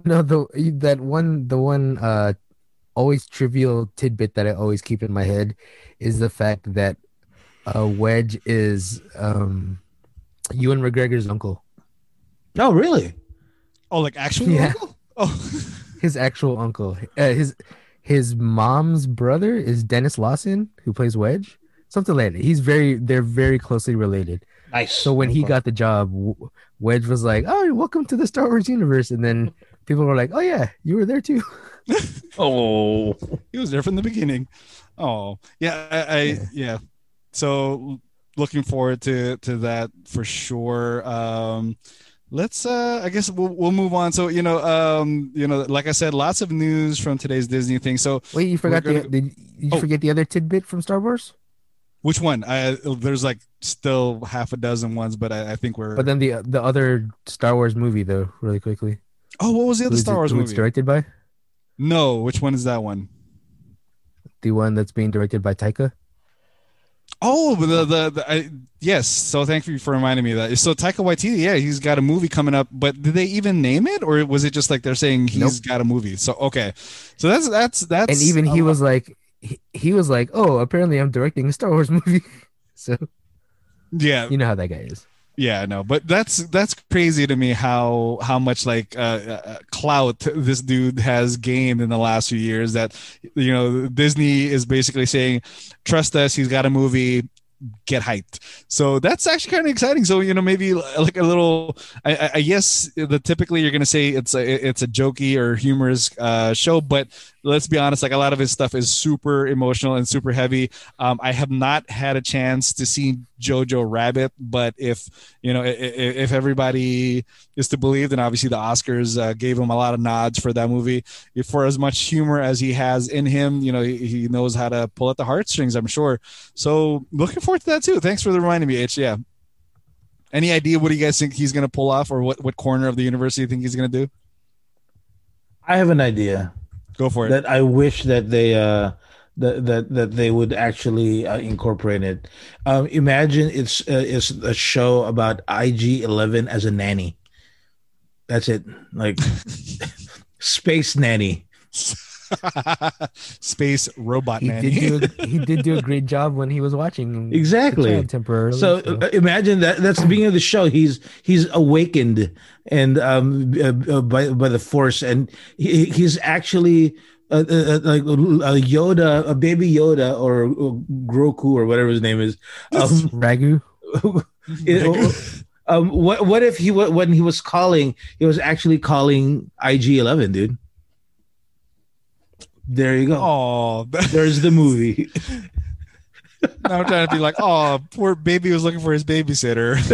No, the that one the one uh always trivial tidbit that I always keep in my head is the fact that uh Wedge is um Ewan McGregor's uncle. Oh, really? oh, like actual Yeah. uncle? Oh, His actual uncle. Uh, his his mom's brother is Denis Lawson, who plays Wedge. Something like that. He's very they're very closely related. Nice. So when he got the job, Wedge was like, "Oh, welcome to the Star Wars universe," and then people were like, "Oh yeah, you were there too." oh, he was there from the beginning. Oh, yeah, I, I yeah. So looking forward to to that for sure. Um, let's uh i guess we'll, we'll move on so you know um you know like i said lots of news from today's disney thing so Wait, you forgot gonna- the did, did you Oh. forget the other tidbit from Star Wars? Which one i there's like still half a dozen ones but i, I think we're But then the the other Star Wars movie though, really quickly. oh what was the other Who's star wars movie directed by? no which one is that one? The one that's being directed by Taika. Oh, the the, the I, yes. So thank you for reminding me of that. So Taika Waititi, yeah, he's got a movie coming up. But did they even name it, or was it just like they're saying he's Nope. got a movie? So okay, so that's that's that's And even he was like he, he was like, "Oh, apparently I'm directing a Star Wars movie." so, yeah you know how that guy is. yeah no but that's that's crazy to me how how much like uh, uh clout this dude has gained in the last few years that you know disney is basically saying trust us he's got a movie get hyped so that's actually kind of exciting so you know maybe like a little i, I- I guess the typically you're gonna say it's a it's a jokey or humorous uh show but let's be honest like a lot of his stuff is super emotional and super heavy um i have not had a chance to see jojo rabbit but if you know, i- i- if everybody is to believe, then obviously the Oscars uh, gave him a lot of nods for that movie. If for as much humor as he has in him, you know, he, he knows how to pull at the heartstrings, I'm sure. So looking forward to that too. Thanks for the reminding me, H. Yeah. Any idea what do you guys think he's going to pull off or what, what corner of the universe you think he's going to do? I have an idea Go for it. that I wish that they uh that that, that they would actually uh, incorporate it. Um, imagine it's uh, it's a show about IG Eleven as a nanny. That's it, like space nanny. Space robot He man. did do a, he did do a great job when he was watching the Exactly. temporarily. So uh, imagine that that's the beginning of the show. He's he's awakened and um uh, uh, by by the force, and he, he's actually uh, uh, like a Yoda, a baby Yoda, or, or Groku, or whatever his name is. Um, Ragu. it- um, what what if he wa- when he was calling, he was actually calling IG Eleven, dude? There you go. Oh, There's the movie. now I'm trying to be like, oh, poor baby was looking for his babysitter.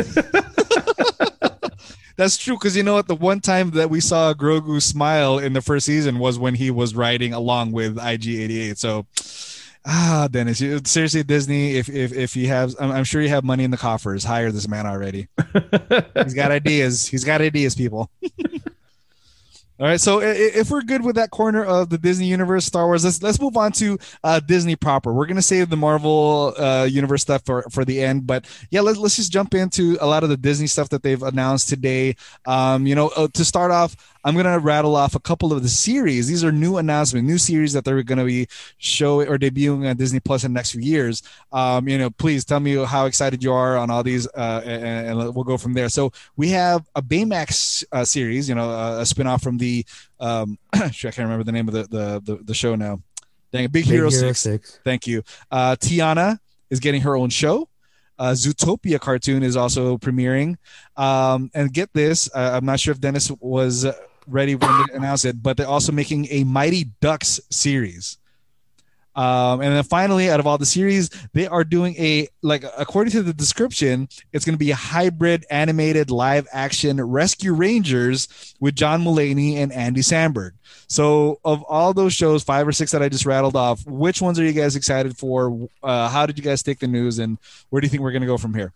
That's true because you know what? The one time that we saw Grogu smile in the first season was when he was riding along with IG88. So, ah, Dennis, you, seriously, Disney, if if if you have, I'm, I'm sure you have money in the coffers. Hire this man already. He's got ideas. He's got ideas, people. All right, so if we're good with that corner of the Disney universe, Star Wars, let's let's move on to uh, Disney proper. We're gonna save the Marvel uh, universe stuff for for the end, but yeah, let's let's just jump into a lot of the Disney stuff that they've announced today. Um, you know, uh, to start off, I'm gonna rattle off a couple of the series. These are new announcements, new series that they're gonna be showing or debuting on Disney Plus in the next few years. Um, you know, please tell me how excited you are on all these, uh, and, and we'll go from there. So we have a Baymax uh, series, you know, a, a spinoff from the um, I can't remember the name of the the the, the show now. Dang, it, Big, Big Hero, Hero Six. Six. Thank you. Uh, Tiana is getting her own show. Uh, Zootopia cartoon is also premiering. Um, and get this, uh, I'm not sure if Dennis was uh, ready when they announce it, but they're also making a Mighty Ducks series. Um, and then finally, out of all the series, they are doing a like according to the description, it's going to be a hybrid animated live action Rescue Rangers with John Mulaney and Andy Samberg. So, of all those shows, five or six that I just rattled off, which ones are you guys excited for? Uh, how did you guys take the news, and where do you think we're going to go from here?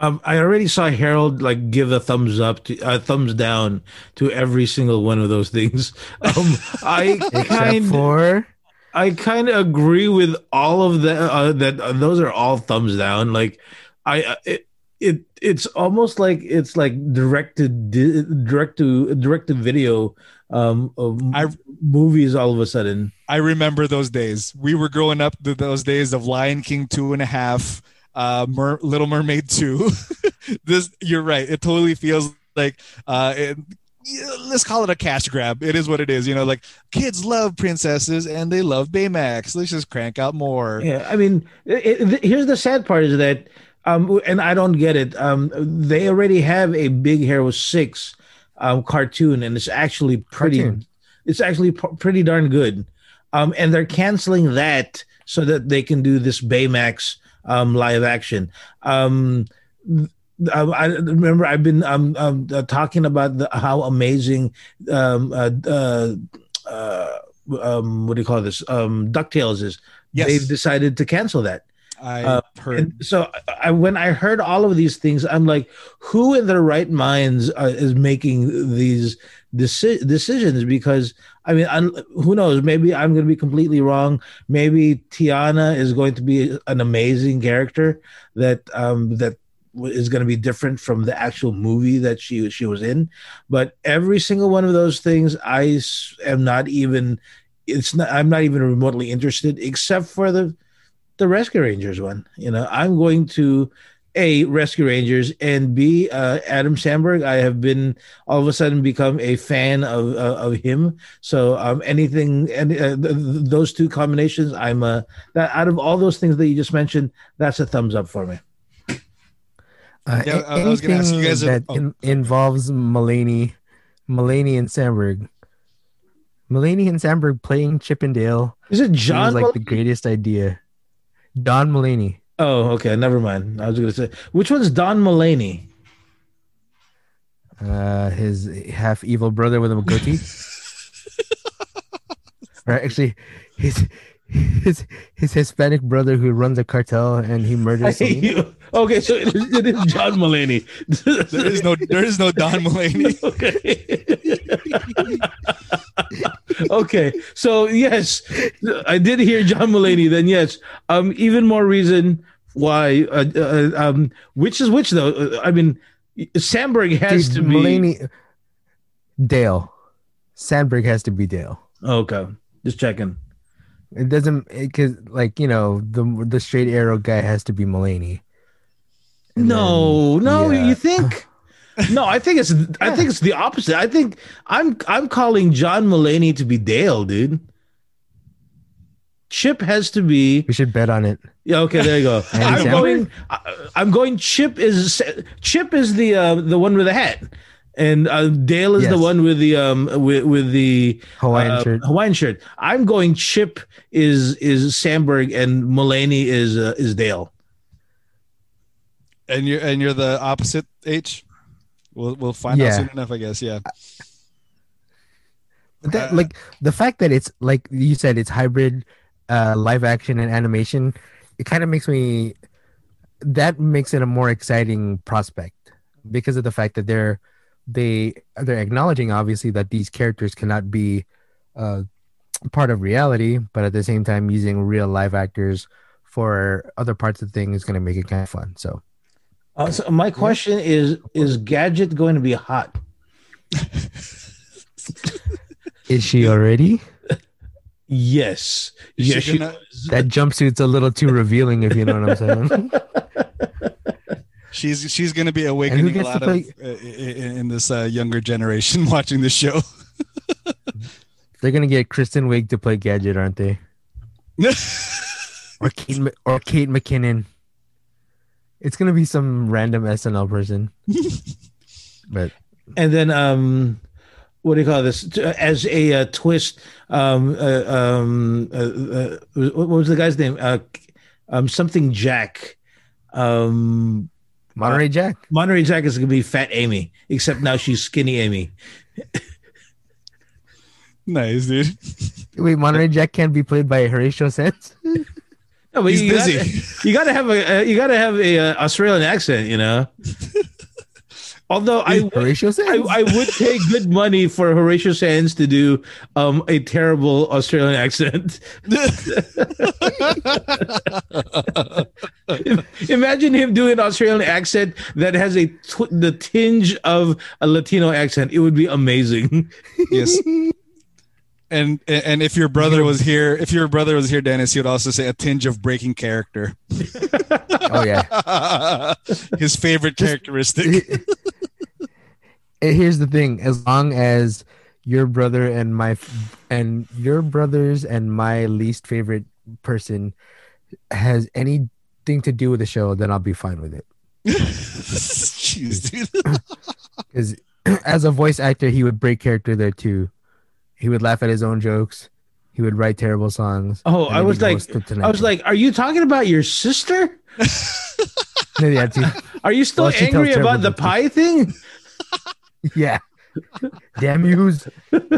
Um, I already saw Harold like give a thumbs up to a thumbs down to every single one of those things. Um, I kind for I kind of agree with all of the uh, that uh, those are all thumbs down. Like I uh, it, it it's almost like it's like directed to di- direct to direct to video um of I- movies all of a sudden. I remember those days. We were growing up th- those days of Lion King two and a half, uh, Mer- Little Mermaid two. this you're right. It totally feels like uh, it, let's call it a cash grab. It is what it is. You know, like kids love princesses and they love Baymax. Let's just crank out more. Yeah, I mean, it, it, here's the sad part is that, um, and I don't get it. Um, they already have a Big Hero Six, um, cartoon, and it's actually pretty. Cartoon. It's actually p- pretty darn good. Um, and they're canceling that so that they can do this Baymax um live action. Um. um, I remember I've been um, um uh, talking about the, how amazing um uh, uh, uh um what do you call this um Ducktales is. Yes. They've decided to cancel that. I Uh, heard. So I, when I heard all of these things, I'm like, who in their right minds uh, is making these deci- decisions? Because I mean, un- who knows? Maybe I'm going to be completely wrong. Maybe Tiana is going to be an amazing character that um, that is going to be different from the actual movie that she she was in. But every single one of those things, I am not even. It's not. I'm not even remotely interested, except for the the Rescue Rangers one. You know, I'm going to a Rescue Rangers and B uh, Adam Samberg. I have been all of a sudden become a fan of uh, of him. So um, anything and uh, th- th- those two combinations, I'm uh, that out of all those things that you just mentioned, that's a thumbs up for me. Uh, Yeah, a- I- I was gonna ask you anything guys if- that oh. in, involves Mulaney, Mulaney and Samberg. Mulaney and Samberg playing Chippendale Is it seems John? like Mul- the greatest idea. Don Mulaney, oh, okay, never mind. I was going to say which one's Don Mulaney. uh, his half evil brother with a goatee. right. actually, his his his Hispanic brother who runs a cartel and he I murders. hate you. Okay, so it is, it is John Mulaney. there is no there is no Don Mulaney. okay. okay. So yes, I did hear John Mulaney. Then yes, um, even more reason why. Uh, uh, um, which is which though? Uh, I mean, Samberg has Dude, to be. Mulaney, Dale, Samberg has to be Dale. Okay, just checking. It doesn't because like you know the the straight arrow guy has to be Mulaney. And No, then- no, yeah. you think? No, I think it's I think it's the opposite. I think I'm I'm calling John Mulaney to be Dale, dude. Chip has to be We should bet on it. yeah. Okay, there you go. I'm Samberg? going. I- I'm going. Chip is Chip is the uh, the one with the hat, and uh, Dale is the one with the um with with the Hawaiian uh, shirt. Hawaiian shirt. I'm going. Chip is is Samberg, and Mulaney is uh, is Dale. And you're and you're the opposite H. We'll we'll find out soon enough, I guess. Yeah. But that, Uh, like the fact that it's like you said, it's hybrid, uh, live action and animation. It kind of makes me. That makes it a more exciting prospect because of the fact that they're they they're acknowledging obviously that these characters cannot be uh, part of reality, but at the same time using real live actors for other parts of the thing is going to make it kind of fun. So Uh, so my question is: Is Gadget going to be hot? is she already? Yes. Is yes. she she gonna- was. That jumpsuit's a little too revealing, if you know what I'm saying. She's she's going to be awakening a gets lot to of play- uh, in, in this uh, younger generation watching this show. They're gonna get Kristen Wiig to play Gadget, aren't they? Or Kate or Kate McKinnon. It's gonna be some random SNL person. but and then um what do you call this as a uh, twist um uh, um uh, uh, what was the guy's name uh um something jack um Monterey Jack. monterey jack is gonna be fat amy except now she's skinny amy nice, dude. Wait, Monterey Jack can't be played by Horatio Sanz. no, but He's you busy. gotta, you gotta have a uh, you gotta have a uh, australian accent you know although i Horatio I, Sanz. I would pay good money for Horatio Sanz to do um, a terrible Australian accent. Imagine him doing an Australian accent that has a tw- the tinge of a Latino accent. It would be amazing. yes. And and if your brother was here, if your brother was here, Dennis, he would also say a tinge of breaking character. oh yeah. His favorite characteristic. Here's the thing: as long as your brother and my and your brothers and my least favorite person has anything to do with the show, then I'll be fine with it. Jeez, dude. Because as a voice actor, he would break character there too. He would laugh at his own jokes. He would write terrible songs. Oh, I was like, host the Tonight I was like, are you talking about your sister? yeah, too. Are you still Well, angry about the pie thing? Yeah. Damn yous.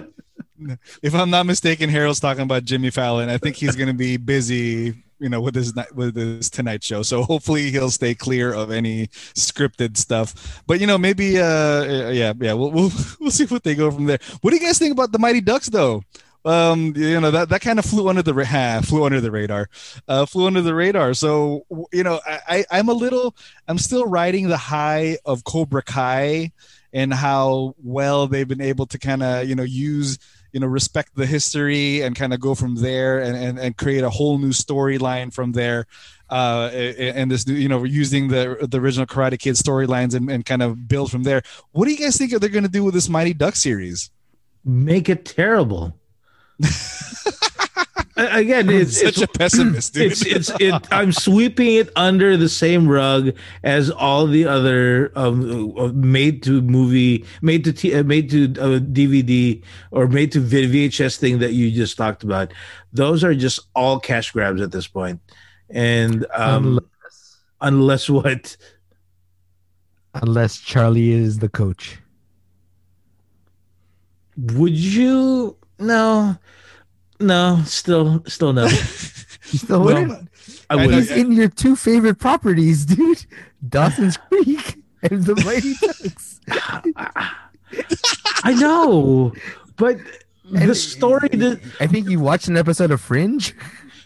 If I'm not mistaken, Harold's talking about Jimmy Fallon. I think he's going to be busy, you know, with his with his Tonight Show. So hopefully he'll stay clear of any scripted stuff. But you know, maybe, uh, yeah, yeah, we'll we'll, we'll see what they go from there. What do you guys think about the Mighty Ducks, though? Um, you know that that kind of flew under the ha, flew under the radar, uh, flew under the radar. So you know, I, I I'm a little, I'm still riding the high of Cobra Kai and how well they've been able to kind of you know use you know respect the history and kind of go from there and, and, and create a whole new storyline from there uh and this new you know using the the original karate kid storylines and, and kind of build from there what do you guys think they're going to do with this mighty duck series Make it terrible. A- Again, it's, such it's a pessimist dude. it's it's it i'm sweeping it under the same rug as all the other um uh, made to movie made to t- uh, made to uh, dvd or made to VHS thing that you just talked about. Those are just all cash grabs at this point. And um unless what? Unless Charlie is the coach. would you no no still still no still Well, i wouldn't He's in your two favorite properties, dude. Dawson's Creek and the Mighty Ducks. i know but And the story that I think you watched an episode of Fringe.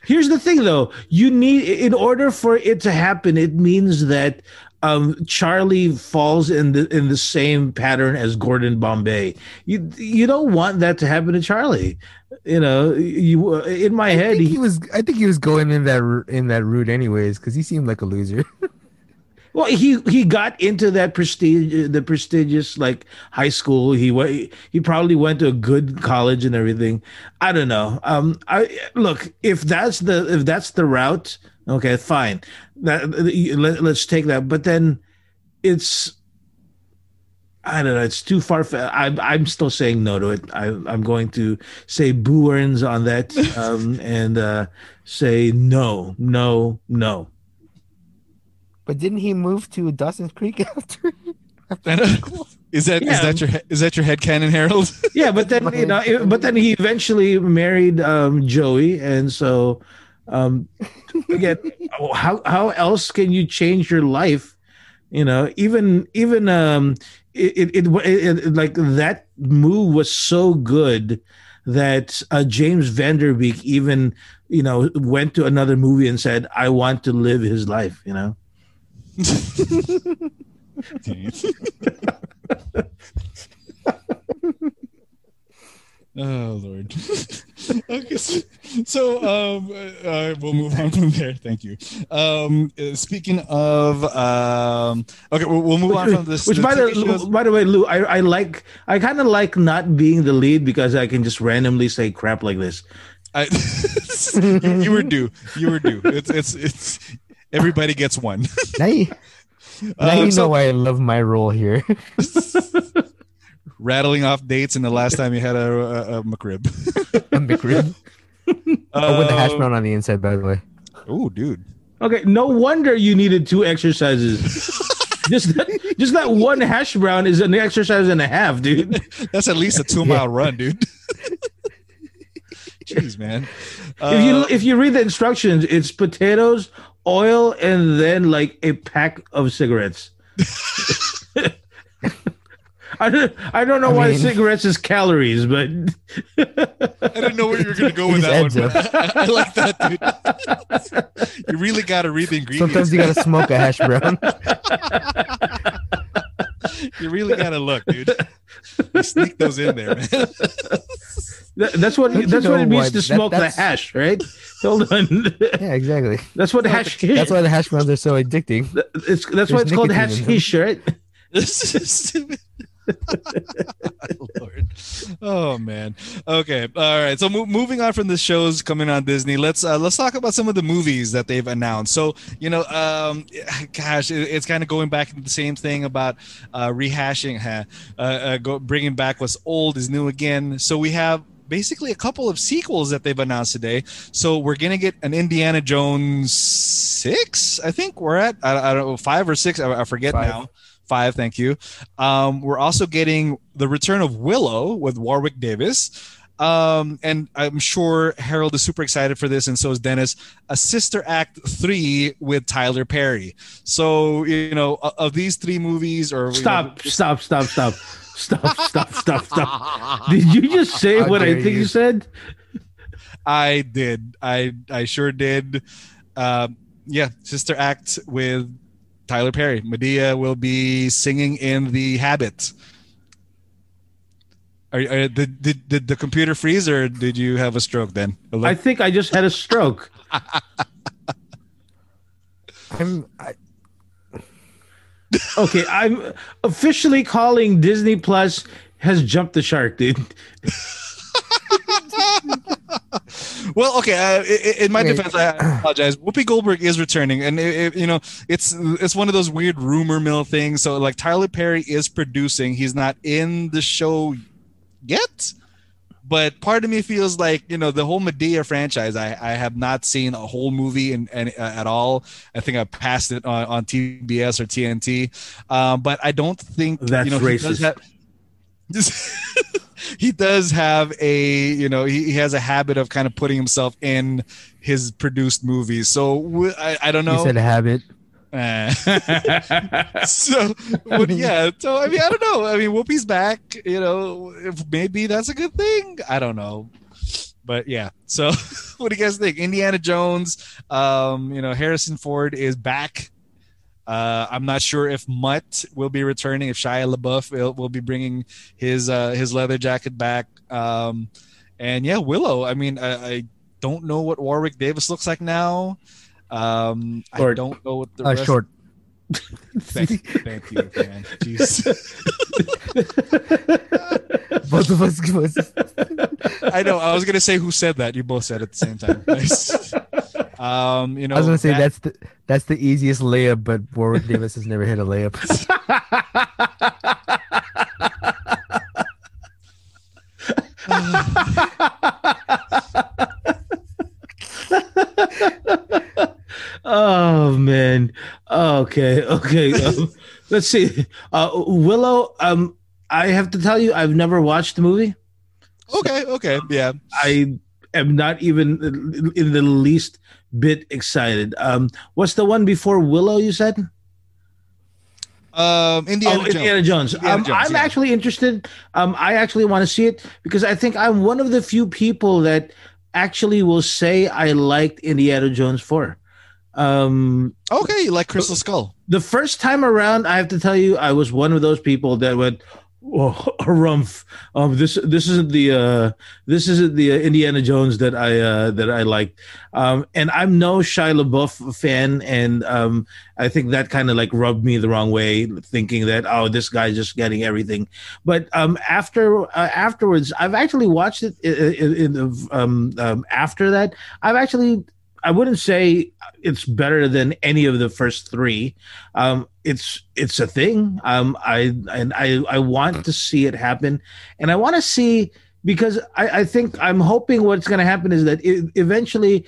Here's the thing, though. You need, in order for it to happen, it means that um, Charlie falls in the in the same pattern as Gordon Bombay. You you don't want that to happen to Charlie. You know, you in my I head, he, he was. I think he was going in that in that route anyways because he seemed like a loser. Well, he he got into that prestige, the prestigious like high school. He went. He probably went to a good college and everything. I don't know. Um, I look if that's the if that's the route. Okay, fine. That let, let's take that. But then it's I don't know. It's too far. I'm I'm still saying no to it. I, I'm going to say boo earns on that, um, and uh, say no, no, no. But didn't he move to Dawson's Creek after? is that is Yeah. that your is that your head canon, Harold? Yeah, but then you know, it- but then he eventually married um, Joey, and so um, again, how how else can you change your life? You know, even even um, it it, it, it, it like that move was so good that uh, James Van Der Beek even you know went to another movie and said, "I want to live his life." You know. Oh Lord. okay, so, so um, uh, we'll move on from there. Thank you. Um, uh, speaking of, um, okay, we'll, we'll move on from this. Which, the by the shows. by the way, Lou, I, I like I kind of like not being the lead because I can just randomly say crap like this. I, you, you were due. You were due. It's it's it's everybody gets one. now you, now Um, you know so- why I love my role here. Rattling off dates, and the last time you had a, a, a McRib. A McRib. oh, with the hash brown on the inside, by the way. Oh, dude. Okay, no wonder you needed two exercises. just that, just that one hash brown is an exercise and a half, dude. That's at least a two mile run, dude. Jeez, man. if you Uh, if you read the instructions, it's potatoes, oil, and then like a pack of cigarettes. I don't I don't know I why mean- cigarettes is calories, but I didn't know where you were going to go with that one. but I, I like that, dude. you really got to read the ingredients. Sometimes you gotta smoke a hash brown. you really got to look, dude. You sneak those in there, man. that, that's what Don't you that's what it means why- to that- smoke the hash, right? Hold on. yeah, exactly. That's what the hash That's why the hash browns are so addicting. it's that's why it's called nicotine in them. hashish, right? This is stupid. Lord. Oh man. Okay. All right. So mo- moving on from the shows coming on Disney, let's uh, let's talk about some of the movies that they've announced. So you know, um, gosh, it, it's kind of going back to the same thing about uh, rehashing, huh? uh, uh, go, bringing back what's old is new again. So we have basically a couple of sequels that they've announced today. So we're gonna get an Indiana Jones six. I think we're at I, I don't know five or six. I, I forget Five. now. Five, thank you. Um, we're also getting the return of Willow with Warwick Davis. Um, and I'm sure Harold is super excited for this, and so is Dennis. A Sister Act 3 with Tyler Perry. So, you know, of these three movies, or you know, Stop, stop, stop, stop. Stop, stop, stop, stop. Did you just say How what I dare think you, you. said? I did. I I sure did. Um, yeah, Sister Act with Tyler Perry. Madea will be singing in the Habit. Are, are did, did did the computer freeze or did you have a stroke then? I think I just had a stroke. I'm I, Okay, I'm officially calling Disney Plus has jumped the shark, dude. well, okay. Uh, i- i- in my Okay. defense, I apologize. Whoopi Goldberg is returning, and it, it- you know, it's it's one of those weird rumor mill things. So, like, Tyler Perry is producing. He's not in the show yet, but part of me feels like you know the whole Madea franchise. I, I have not seen a whole movie in, in, at all. I think I passed it on, on TBS or TNT, um, but I don't think That's you know, he does racist. he does have a you know he, he has a habit of kind of putting himself in his produced movies. So w- I, I don't know. he said habit. Eh. so but yeah so i mean i don't know. I mean whoopi's back you know if maybe that's a good thing i don't know. But yeah so what do you guys think? Indiana jones um you know harrison ford is back uh, I'm not sure if Mutt will be returning, if Shia LaBeouf will, will be bringing his uh, his leather jacket back. Um, and yeah, Willow. I mean, I, I don't know what Warwick Davis looks like now. Um, I don't know what the rest short. Thank, thank you, man. Jeez. Both of us. I know. I was gonna say who said that. You both said at the same time. Nice. Um, you know, I was gonna say that- that's the that's the easiest layup, but Warwick Davis has never hit a layup. oh man. Okay. Okay. Um, let's see. Uh, Willow. Um, I have to tell you, I've never watched the movie. Okay, okay, yeah. I am not even in the least bit excited. Um, what's the one before Willow? You said. Um, Indiana oh, Jones. Indiana Jones. Indiana um, Jones, I'm yeah. actually interested. Um, I actually want to see it because I think I'm one of the few people that actually will say I liked Indiana Jones 4. Um, Okay, you like Crystal Skull. the first time around, I have to tell you, I was one of those people that went, "Oh, harumph! Um, this this isn't the uh, this isn't the uh, Indiana Jones that I uh, that I liked." Um, and I'm no Shia LaBeouf fan, and um, I think that kind of like rubbed me the wrong way, thinking that oh, this guy's just getting everything. But um, after uh, afterwards, I've actually watched it in, in, in, um, um, after that. I've actually I wouldn't say it's better than any of the first three. Um, it's it's a thing. Um, I and I I want to see it happen, and I want to see because I, I think I'm hoping what's going to happen is that it, eventually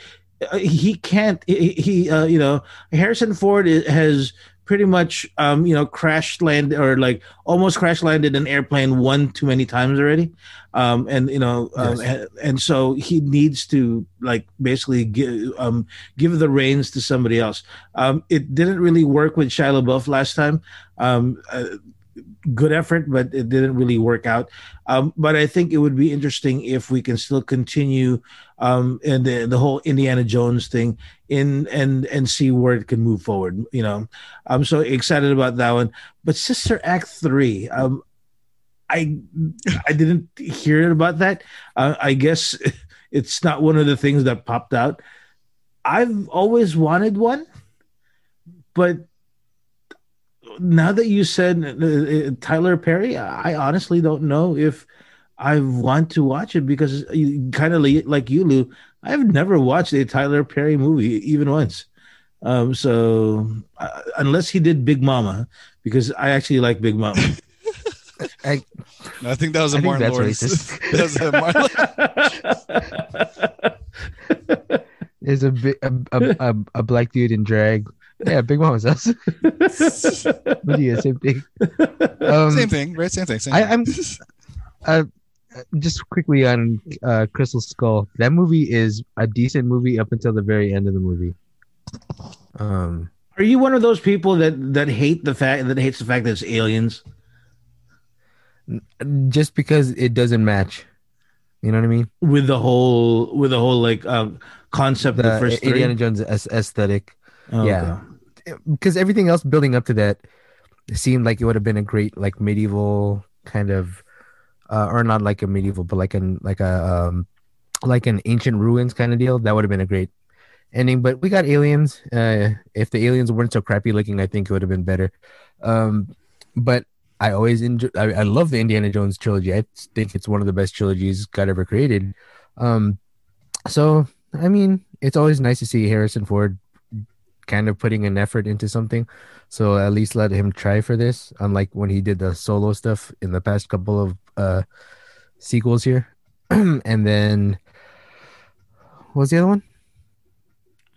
uh, he can't he, he uh, you know Harrison Ford i- has pretty much um you know crash land or like almost crash landed an airplane one too many times already. Um and you know um, Yes. and, and so he needs to like basically give um give the reins to somebody else. Um it didn't really work with Shia LaBeouf last time. Um uh, good effort but it didn't really work out. Um but I think it would be interesting if we can still continue um the the whole Indiana Jones thing in and and see where it can move forward you know? I'm so excited about that one. But sister act 3 um i i didn't hear about that. Uh, i guess it's not one of the things that popped out. I've always wanted one but now that you said uh, uh, tyler perry i honestly don't know if i want to watch it because kind of like you lou I've never watched a Tyler Perry movie even once. Um, so uh, unless he did Big Mama, because I actually like Big Mama. I, I think that was a I think Martin that's Lawrence. racist. that was a Martin. There's a, a, a, a, a black dude in drag. Yeah, Big Mama's us. but yeah, same thing. Um, Same thing, right? Same thing. Same I- thing. I'm- uh, just quickly on uh, Crystal Skull. That movie is a decent movie up until the very end of the movie. Um, Are you one of those people that that hate the fact that hates the fact that it's aliens? just because it doesn't match. You know what I mean? with the whole with the whole like um concept of the The first three. Indiana Jones aesthetic. Oh, yeah. Because everything else building up to that seemed like it would have been a great like medieval kind of uh, or not like a medieval but like an like a um like an ancient ruins kind of deal. That would have been a great ending but we got aliens. Uh if the aliens weren't so crappy looking i think it would have been better. Um but i always enjoy I, I love the indiana jones trilogy. I think it's one of the best trilogies god ever created. Um so i mean it's always nice to see harrison ford kind of putting an effort into something. So at least let him try for this, unlike when he did the solo stuff in the past couple of uh sequels here. and then what was the other one?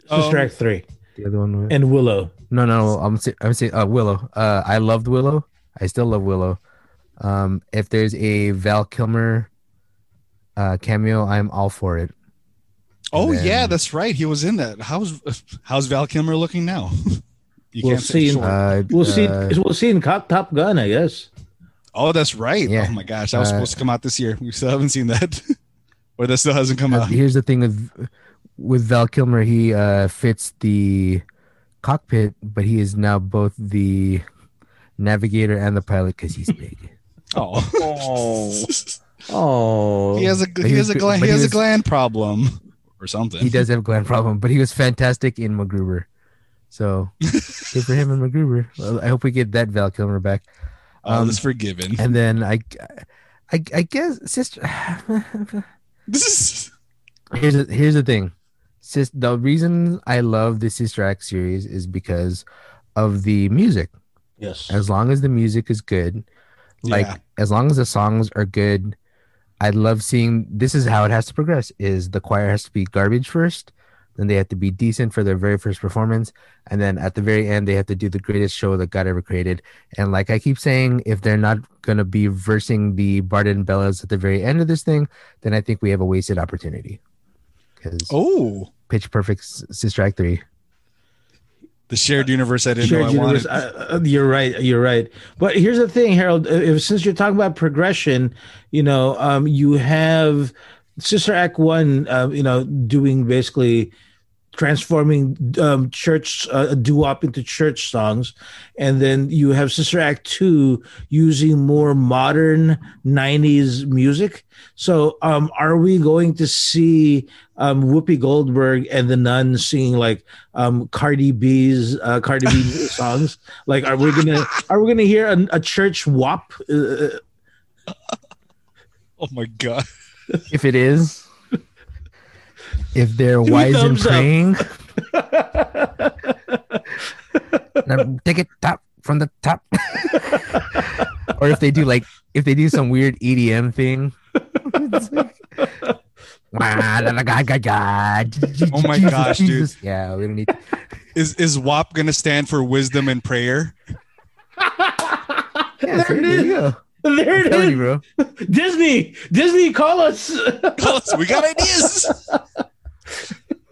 Sister Um, Act three The other one was, and Willow. no, no, I'm say, I'm saying uh, Willow. Uh, I loved Willow. I still love Willow. Um, if there's a Val Kilmer uh cameo, I'm all for it. Oh then- yeah, that's right. He was in that. How's how's Val Kilmer looking now? You We'll can't say see. sure. Uh, We'll see. uh, We'll see in Top Gun, I guess. oh, that's right. Yeah. Oh my gosh, that was Uh, supposed to come out this year. We still haven't seen that, or that still hasn't come Uh, out. here's the thing with with Val Kilmer, he uh, fits the cockpit, but he is now both the navigator and the pilot because he's big. Oh, Oh. Oh, he has a he he has was a gland he he has a gland problem or something. he does have a gland problem, but he was fantastic in MacGruber. So good for him and MacGruber. Well, I hope we get that Val Kilmer back. All Um, is forgiven. And then I, I, I guess sister. Here's the, here's the thing. Sis, the reason I love the Sister Act series is because of the music. Yes. As long as the music is good, like Yeah. as long as the songs are good, I love seeing. This is how it has to progress: is the choir has to be garbage first, then they have to be decent for their very first performance, and then at the very end they have to do the greatest show that God ever created. And like I keep saying, if they're not gonna be versing the Barden Bellas at the very end of this thing, then I think we have a wasted opportunity. Because oh Pitch Perfect Sister Act three. The shared universe I didn't Shared know I universe. wanted. Uh, uh, you're right. You're right. But here's the thing, Harold. If since you're talking about progression, you know, um, you have Sister Act One, uh, you know, doing basically transforming um, church uh, doo-wop into church songs, and then you have Sister Act Two using more modern '90s music. So, um, are we going to see um, Whoopi Goldberg and the Nun singing like um, Cardi B's uh, Cardi B songs? Like, are we gonna are we gonna hear a, a church wop Uh, Oh my god. If it is, if they're Two wise and praying, take it top from the top. or if they do like if they do some weird EDM thing. Like, "Wah, la, la, ga, ga, ga, Oh my Jesus, gosh, dude. Yeah, we don't need. Is is WAP gonna stand for wisdom and prayer? Yeah, see, there you go. there I'm it you, bro. Disney, Disney, call us. Call us, we got ideas.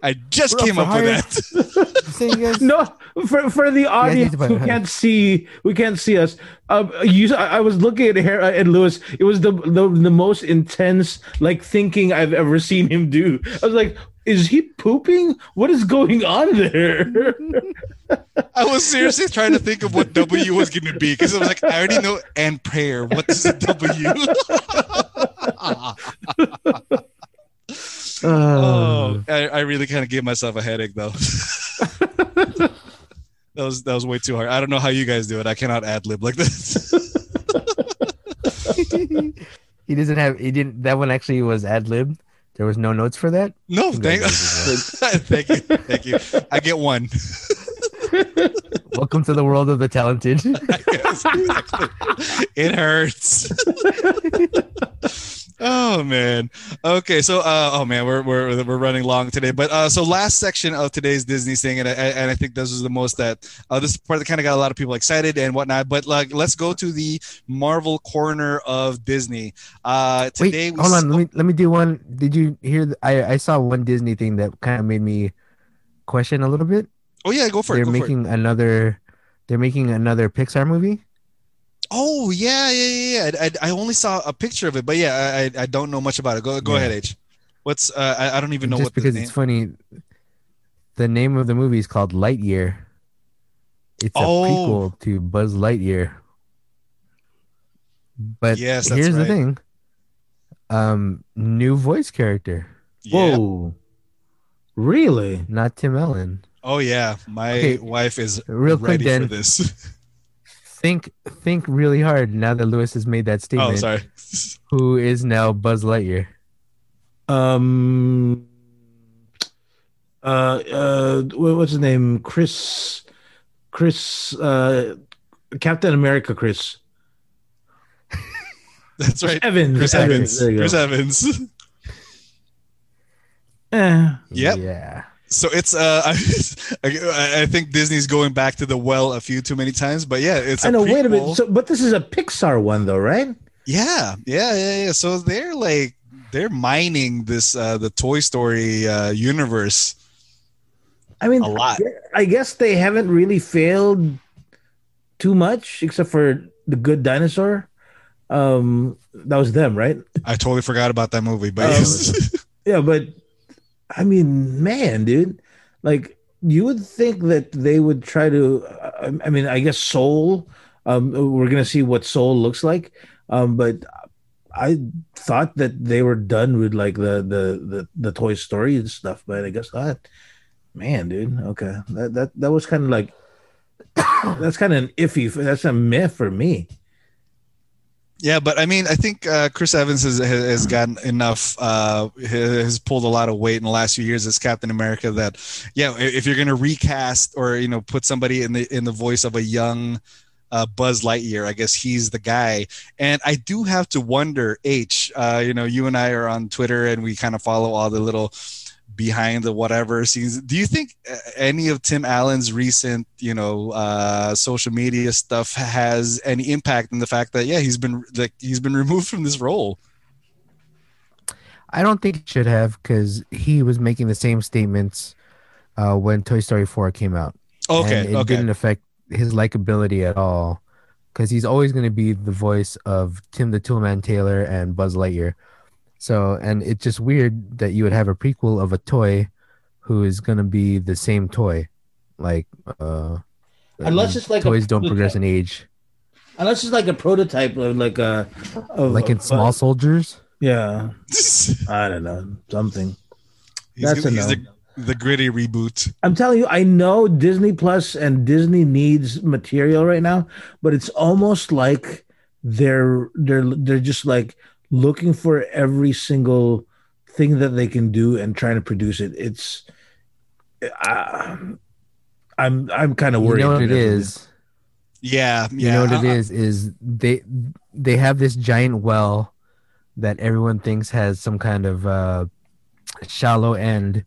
I just We're came up hire. with that. No, for for the audience need to who buy- can't see, we can't see us. Um, you, I I was looking at Har- at Lewis. It was the, the the most intense like thinking I've ever seen him do. I was like, is he pooping? What is going on there? I was seriously trying to think of what W was going to be because I was like, I already know and prayer. What is a W? Uh, oh, I, I really kind of gave myself a headache though. that was that was way too hard. I don't know how you guys do it. I cannot ad lib like this. he doesn't have. He didn't. That one actually was ad lib. There was no notes for that. no, thank, Congratulations, thank you, thank you. I get one. Welcome to the world of the talented. Yes, exactly. It hurts. Oh man. Okay, so uh, oh man, we're we're we're running long today. But uh, so last section of today's Disney thing, and I, and I think this is the most that uh, this part that kind of got a lot of people excited and whatnot. But like, let's go to the Marvel corner of Disney. Uh, Wait, today, we hold on. s- Let me let me do one. Did you hear? The, I I saw one Disney thing that kind of made me question a little bit. Oh yeah, go for they're it. Go for it. making another. They're making another Pixar movie. Oh yeah, yeah, yeah. yeah. I, I, I only saw a picture of it, but yeah, I I- I don't know much about it. Go go Yeah. ahead, H. What's uh, I, I don't even know Just what the because name. it's funny. The name of the movie is called Lightyear. It's a Oh. prequel to Buzz Lightyear. But Yes, that's here's the thing. Um, new voice character, Yeah. Whoa, really? not Tim Allen. Oh yeah, my Okay, wife is real quick ready then. for this. Think think really hard now that Lewis has made that statement. oh, sorry. Who is now Buzz Lightyear? Um, uh, uh, what's his name? Chris, Chris, uh, Captain America, Chris That's right. Evans. Chris Evans. There you go. Chris Evans. Eh, Yep. Yeah. So it's uh, I, I think Disney's going back to the well a few too many times, but yeah, it's. I know. Wait a minute. So, but this is a Pixar one, though, right? Yeah, yeah, yeah, yeah. So they're like they're mining this uh the Toy Story uh universe. I mean, A lot. I guess they haven't really failed too much, except for the Good Dinosaur. Um, that was them, right? I totally forgot about that movie, but Oh, yes. Yeah, but I mean, man, dude, like you would think that they would try to. I I mean, I guess Soul. Um, we're gonna see what Soul looks like. Um, but I thought that they were done with like the the the, the Toy Story and stuff, but I guess not. Man, dude. Okay, that that that was kind of like that's kind of an iffy. That's a myth for me. Yeah, but I mean, I think uh, Chris Evans has, has gotten enough, uh, has pulled a lot of weight in the last few years as Captain America. That, yeah, if you're going to recast or you know put somebody in the in the voice of a young uh, Buzz Lightyear, I guess he's the guy. And I do have to wonder, H, uh, you know, you and I are on Twitter and we kind of follow all the little behind the whatever scenes. Do you think uh, any of Tim Allen's recent, you know, uh, social media stuff has any impact in the fact that yeah, he's been like he's been removed from this role? I don't think it should have because he was making the same statements uh, when Toy Story 4 came out. Okay, and it okay. didn't affect his likability at all because he's always going to be the voice of Tim the Toolman Taylor and Buzz Lightyear. So, and it's just weird that you would have a prequel of a toy who is going to be the same toy. Like, uh, Unless it's like a toys don't progress in age. Unless it's like a prototype of like a of, Like in of- Small Soldiers. Yeah, I don't know something. That's a he's no. the, the gritty reboot. I'm telling you, I know Disney Plus and Disney needs material right now, but it's almost like they're they're they're just like looking for every single thing that they can do and trying to produce it. It's uh, I'm I'm kind of worried. You worried. know what it about everything. is? Yeah, yeah. You know what it I- I- is? Is they they have this giant well that everyone thinks has some kind of uh, shallow end,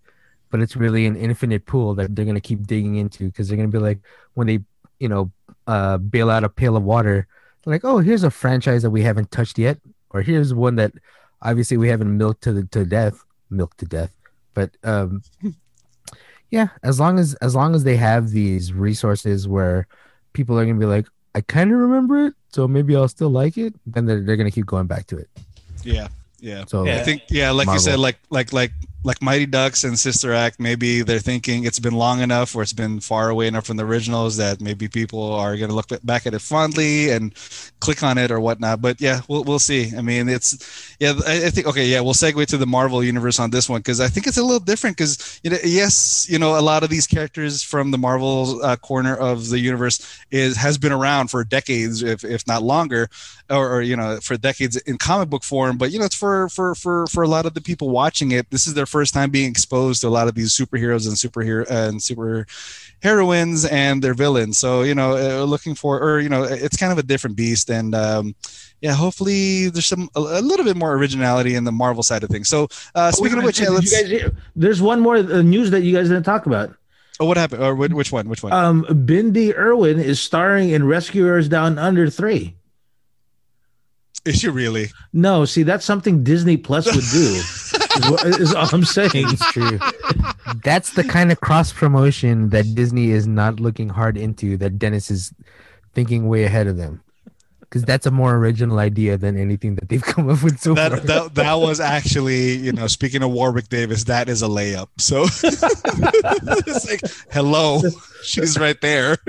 but it's really an infinite pool that they're gonna keep digging into because they're gonna be like when they you know uh, bail out a pail of water, like oh here's a franchise that we haven't touched yet, or here's one that obviously we haven't milked to the, to death, milked to death, but um, yeah, as long as as long as they have these resources where people are gonna be like, I kind of remember it, so maybe I'll still like it. Then they're, they're gonna keep going back to it. Yeah, yeah. So I think yeah, like you said, like like like like Mighty Ducks and Sister Act. Maybe they're thinking it's been long enough, or it's been far away enough from the originals that maybe people are going to look back at it fondly and click on it or whatnot. But yeah, we'll we'll see. I mean, it's yeah. I, I think okay. Yeah, we'll segue to the Marvel universe on this one because I think it's a little different. Because you know, yes, you know, a lot of these characters from the Marvel uh, corner of the universe is has been around for decades, if if not longer or, or you know for decades in comic book form but you know it's for for for for a lot of the people watching it this is their first time being exposed to a lot of these superheroes and superhero and super heroines and their villains so you know uh, looking for or you know it's kind of a different beast and um yeah hopefully there's some a, a little bit more originality in the marvel side of things so uh speaking of which yeah guys there's one more uh, news that you guys didn't talk about. oh what happened or which, which one which one Um, Bindi Irwin is starring in Rescuers Down Under three. is she really No, see, that's something Disney Plus would do. is, what, is all I'm saying. it's true. That's the kind of cross promotion that Disney is not looking hard into. That Dennis is thinking way ahead of them. Because that's a more original idea than anything that they've come up with so far. that, that that was actually you know speaking of Warwick Davis that is a layup so it's like hello she's right there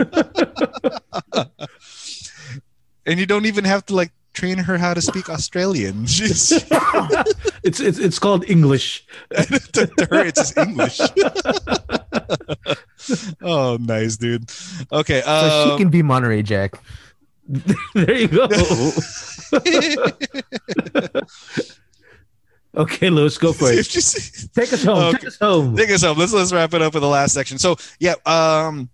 and you don't even have to like train her how to speak Australian she's It's it's it's called English. to, to her it's just English oh nice dude okay so um, she can be Monterey Jack. there you go. okay, Lewis, go for it. if you see- Take us home. Okay. Take us home. Take us home. Let's let's wrap it up with the last section. So yeah, um,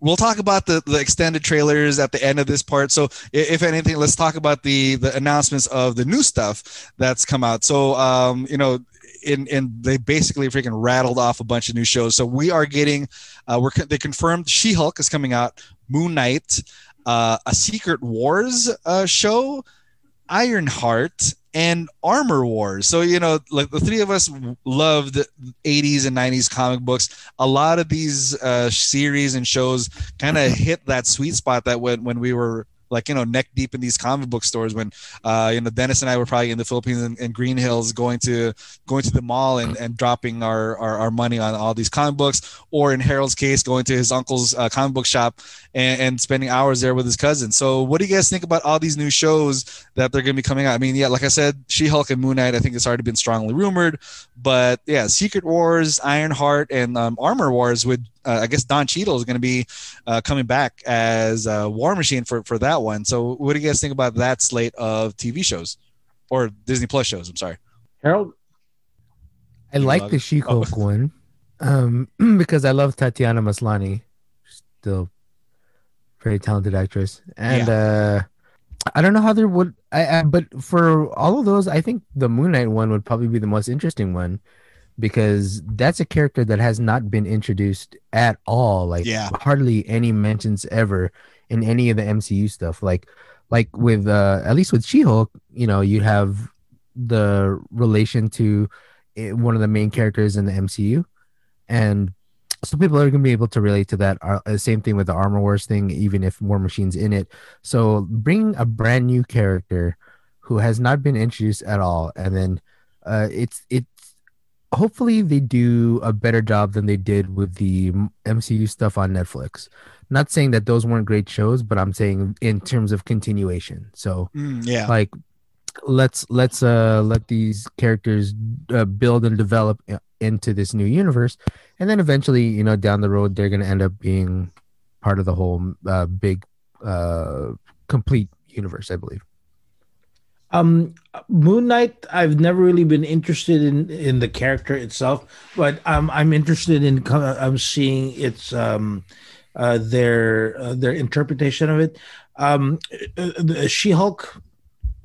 we'll talk about the the extended trailers at the end of this part. So if anything, let's talk about the the announcements of the new stuff that's come out. So um, you know. In, in they basically freaking rattled off a bunch of new shows. So we are getting, uh, we're they confirmed She Hulk is coming out, Moon Knight, uh, a Secret Wars uh, show, Ironheart, and Armor Wars. So you know, like the three of us loved 80s and 90s comic books. A lot of these uh, series and shows kind of hit that sweet spot that when when we were like you know neck deep in these comic book stores when uh, you know Dennis and I were probably in the Philippines and, and Greenhills going to going to the mall and, and dropping our, our, our money on all these comic books or in Harold's case, going to his uncle's uh, comic book shop and, and, spending hours there with his cousin. So, what do you guys think about all these new shows that they're going to be coming out? I mean, yeah, like I said, She Hulk and Moon Knight, I think it's already been strongly rumored, but yeah, Secret Wars, Ironheart, and um, Armor Wars with uh, I guess Don Cheadle is going to be uh, coming back as a War Machine for for that one. So, what do you guys think about that slate of TV shows or Disney Plus shows? I'm sorry, Harold. I like the She Hulk oh. one um, because I love Tatiana Maslany, still very talented actress, and yeah. uh, I don't know how there would. I, I, but for all of those, I think the Moon Knight one would probably be the most interesting one because that's a character that has not been introduced at all. Like yeah. hardly any mentions ever in any of the MCU stuff. Like like with uh at least with She-Hulk, you know, you have the relation to eh, one of the main characters in the MCU and so people are going to be able to relate to that uh, same thing with the armor wars thing even if war machines in it so bring a brand new character who has not been introduced at all and then uh, it's it's hopefully they do a better job than they did with the MCU stuff on Netflix. Not saying that those weren't great shows, but I'm saying in terms of continuation. So mm, yeah, like let's let's uh let these characters uh, build and develop into this new universe, and then eventually, you know, down the road, they're gonna end up being part of the whole uh, big uh complete universe, I believe. Um, Moon Knight, I've never really been interested in in the character itself, but um, I'm interested in I'm seeing its um, uh, their uh, their interpretation of it. Um, uh, She Hulk,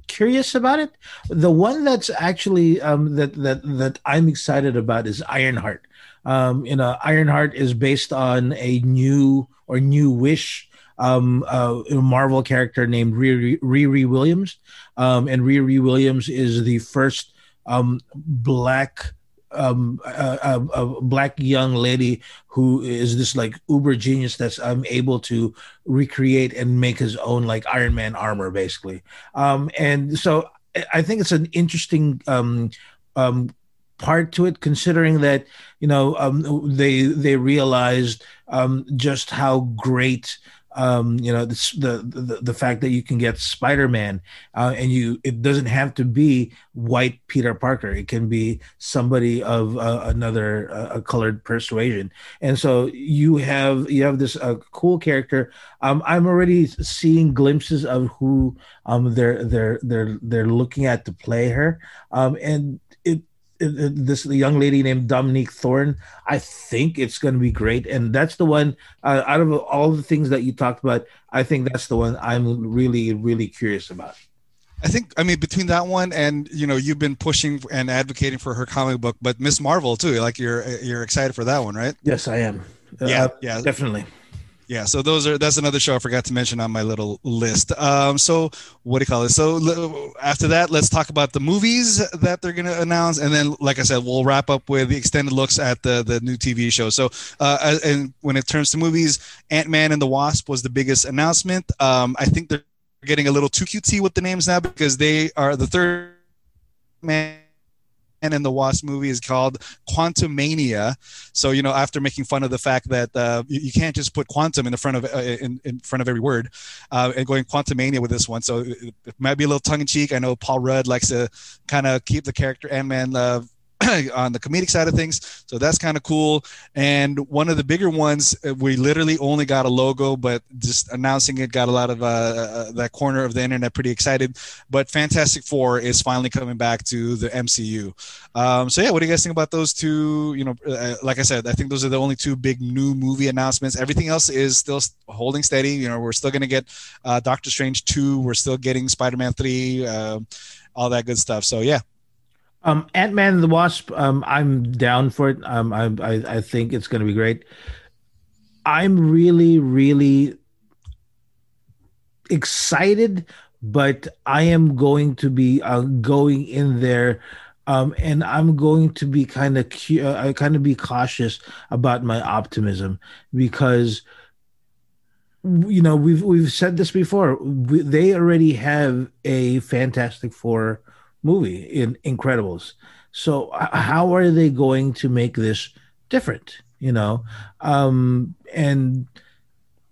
curious about it. The one that's actually um, that that that I'm excited about is Ironheart. Um, you know, Ironheart is based on a new or new wish um, uh, a Marvel character named Riri, Riri Williams, um, and Riri Williams is the first um, black um, a, a, a, black young lady who is this like uber genius that's um, able to recreate and make his own like Iron Man armor, basically. Um, and so I think it's an interesting um, um, part to it, considering that you know um, they they realized um, just how great um, you know the, the the fact that you can get Spider-Man uh, and you it doesn't have to be white Peter Parker. It can be somebody of uh, another uh, colored persuasion. And so you have you have this uh, cool character. Um, I'm already seeing glimpses of who um, they're they're they're they're looking at to play her. Um, and this young lady named Dominique Thorne. I think it's going to be great, and that's the one uh, out of all the things that you talked about. I think that's the one I'm really, really curious about. I think I mean between that one and you know you've been pushing and advocating for her comic book, but Miss Marvel too. Like you're you're excited for that one, right? Yes, I am. Yeah, uh, yeah, definitely yeah so those are that's another show i forgot to mention on my little list. Um so what do you call it? So after that let's talk about the movies that they're going to announce and then like i said we'll wrap up with the extended looks at the the new tv show. So uh and when it turns to movies ant-man and the wasp was the biggest announcement. Um i think they're getting a little too cutesy with the names now because they are the third man and in the Wasp movie is called Quantumania. So you know, after making fun of the fact that uh, you, you, can't just put quantum in the front of uh, in, in front of every word, uh, and going Quantumania with this one, so it, it might be a little tongue in cheek. I know Paul Rudd likes to kind of keep the character Ant Man uh, on the comedic side of things. So that's kind of cool. And one of the bigger ones, uh, we literally only got a logo, but just announcing it got a lot of uh, uh, that corner of the internet pretty excited. But Fantastic Four is finally coming back to the MCU. Um, so yeah, what do you guys think about those two? You know, uh, like I said, I think those are the only two big new movie announcements. Everything else is still holding steady. You know, we're still going to get uh, Doctor Strange two. We're still getting Spider Man three. Uh, all that good stuff. So yeah, um, Ant Man and the Wasp. Um, I'm down for it. Um, I I, I think it's going to be great. I'm really really excited, but I am going to be uh, going in there. Um, and I'm going to be kind of uh, I kind of be cautious about my optimism because you know we've we've said this before. We, they already have a Fantastic Four movie in Incredibles. So how are they going to make this different? you know, um, and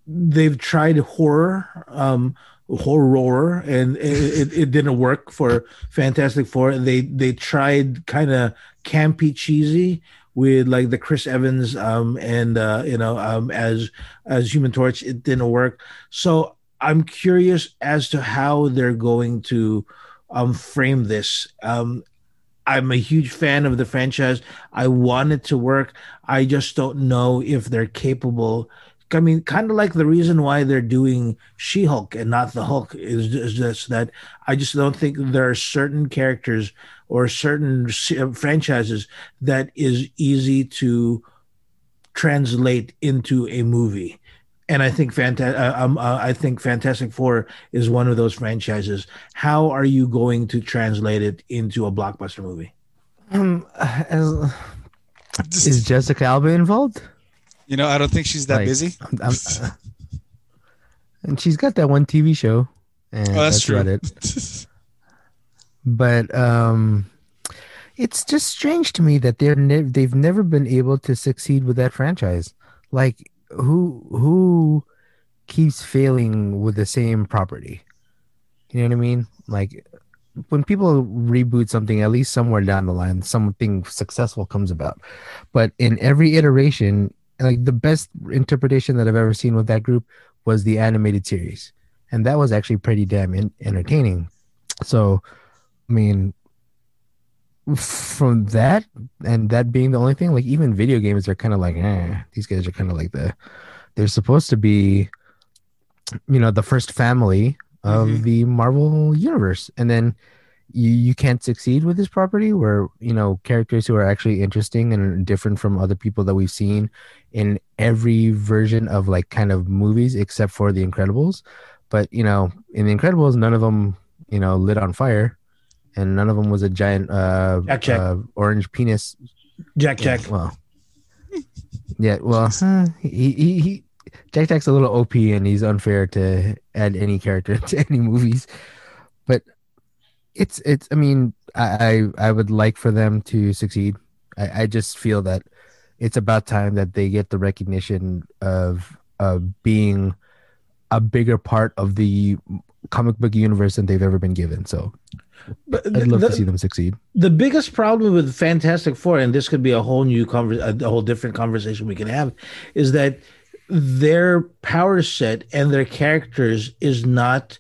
they've tried horror, um, horror, and it, it, didn't work for Fantastic Four. They they tried kind of campy, cheesy with like the Chris Evans um, and uh, you know um, as as Human Torch. It didn't work. So I'm curious as to how they're going to um, frame this. Um, I'm a huge fan of the franchise. I want it to work. I just don't know if they're capable. I mean, kind of like the reason why they're doing She Hulk and not the Hulk is, is just that I just don't think there are certain characters or certain franchises that is easy to translate into a movie. And I think Fanta- uh, um, uh, I think Fantastic Four is one of those franchises. How are you going to translate it into a blockbuster movie? Um, as, is Jessica Alba involved? You know, I don't think she's that Like, busy. I'm- I'm- uh, and she's got that one TV show. And Oh, that's, true. about it. But um, it's just strange to me that they're ne- they've never been able to succeed with that franchise. Like who who keeps failing with the same property? You know what I mean? Like when people reboot something, at least somewhere down the line, something successful comes about. But in every iteration, like the best interpretation that I've ever seen with that group was the animated series, and that was actually pretty damn in- entertaining. So, I mean, from that and that being the only thing, like even video games are kind of like, eh, these guys are kind of like the, they're supposed to be, you know, the first family of Mhm. the Marvel universe, and then you you can't succeed with this property where you know characters who are actually interesting and different from other people that we've seen in every version of like kind of movies except for the Incredibles. But you know, in the Incredibles, none of them you know lit on fire, and none of them was a giant uh, Jack Jack. uh orange penis. Jack Jack. Well, yeah. Well, he, he he Jack Jack's a little OP, and he's unfair to add any character to any movies. But it's it's. I mean, I I, I would like for them to succeed. I, I just feel that it's about time that they get the recognition of of being a bigger part of the comic book universe than they've ever been given. So But I'd love the- to see them succeed. the biggest problem with Fantastic Four, and this could be a whole new conver- a whole different conversation we can have, is that their power set and their characters is not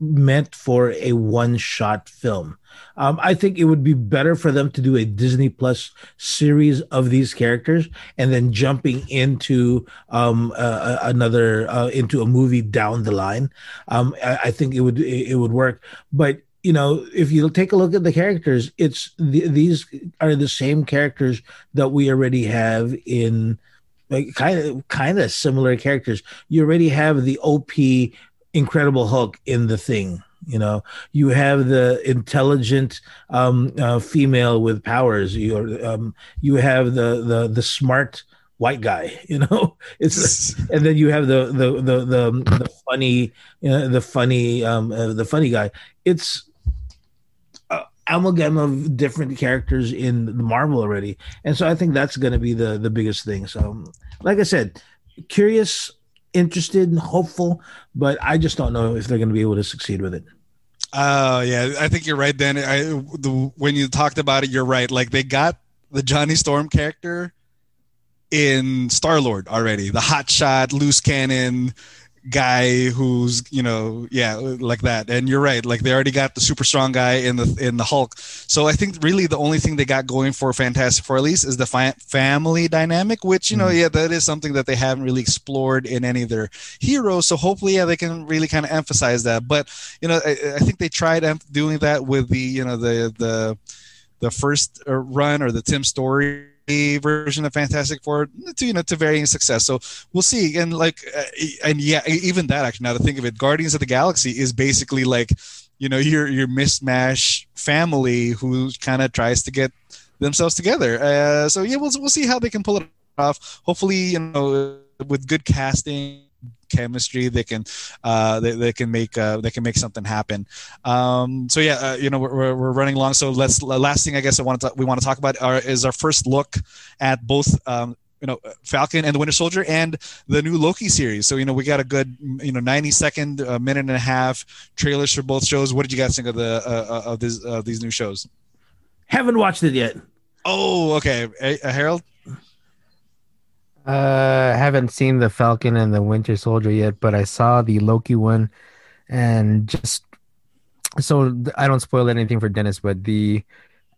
meant for a one shot film. Um, I think it would be better for them to do a Disney Plus series of these characters and then jumping into um, uh, another uh, into a movie down the line. Um, I, I think it would it, it would work, but you know, if you take a look at the characters, it's the, these are the same characters that we already have in like kind of kind of similar characters. You already have the OP Incredible Hulk in the thing. You know, you have the intelligent um, uh, female with powers. You um, you have the the the smart white guy. You know, it's and then you have the the the the, the funny you know, the funny um uh, the funny guy. It's amalgam of different characters in the Marvel already, and so I think that's going to be the the biggest thing. So, like I said, curious, interested, and hopeful, but I just don't know if they're going to be able to succeed with it. Oh yeah, I think you're right. Then I, the, when you talked about it, you're right. Like they got the Johnny Storm character in Star Lord already, the hotshot, loose cannon guy who's you know yeah like that. And you're right like they already got the super strong guy in the in the hulk. So i think really the only thing they got going for fantastic four at least is the fi- family dynamic which you know Mhm. yeah that is something that they haven't really explored in any of their heroes. So hopefully yeah they can really kind of emphasize that. But you know i, I think they tried doing that with the you know the the the first uh, run or the tim story version of fantastic four to you know to varying success. So we'll see. And like uh, and yeah even that actually now to think of it guardians of the galaxy is basically like you know your your mismatch family who kind of tries to get themselves together. Uh, so yeah we'll, we'll see how they can pull it off. Hopefully you know with good casting chemistry they can uh they, they can make uh they can make something happen um so yeah uh, you know we're, we're- running long so let's last thing i guess i want to we want to talk about are, is our first look at both um you know Falcon and the Winter Soldier and the new Loki series. So you know we got a good you know 90 second, uh, minute and a half trailers for both shows. What did you guys think of the uh, uh of these uh, these new shows? Haven't watched it yet. Oh, okay, uh, Harold. Uh, haven't seen the Falcon and the Winter Soldier yet, but I saw the Loki one, and just so I don't spoil anything for Dennis, but the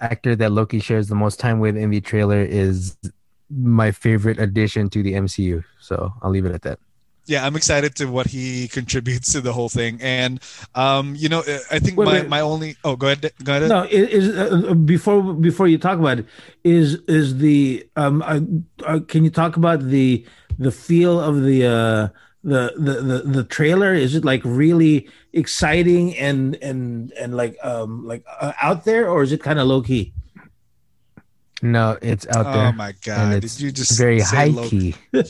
actor that Loki shares the most time with in the trailer is my favorite addition to the MCU. So I'll leave it at that. Yeah, I'm excited to what he contributes to the whole thing, and um, you know, I think wait, my, wait. my only oh, go ahead, go ahead. No, is uh, before before you talk about it, is is the um, uh, uh, can you talk about the the feel of the uh the the the, the trailer? Is it like really exciting and and and like um like uh, out there, or is it kind of low key? No, it's out there. Oh my god! Did you just very high key?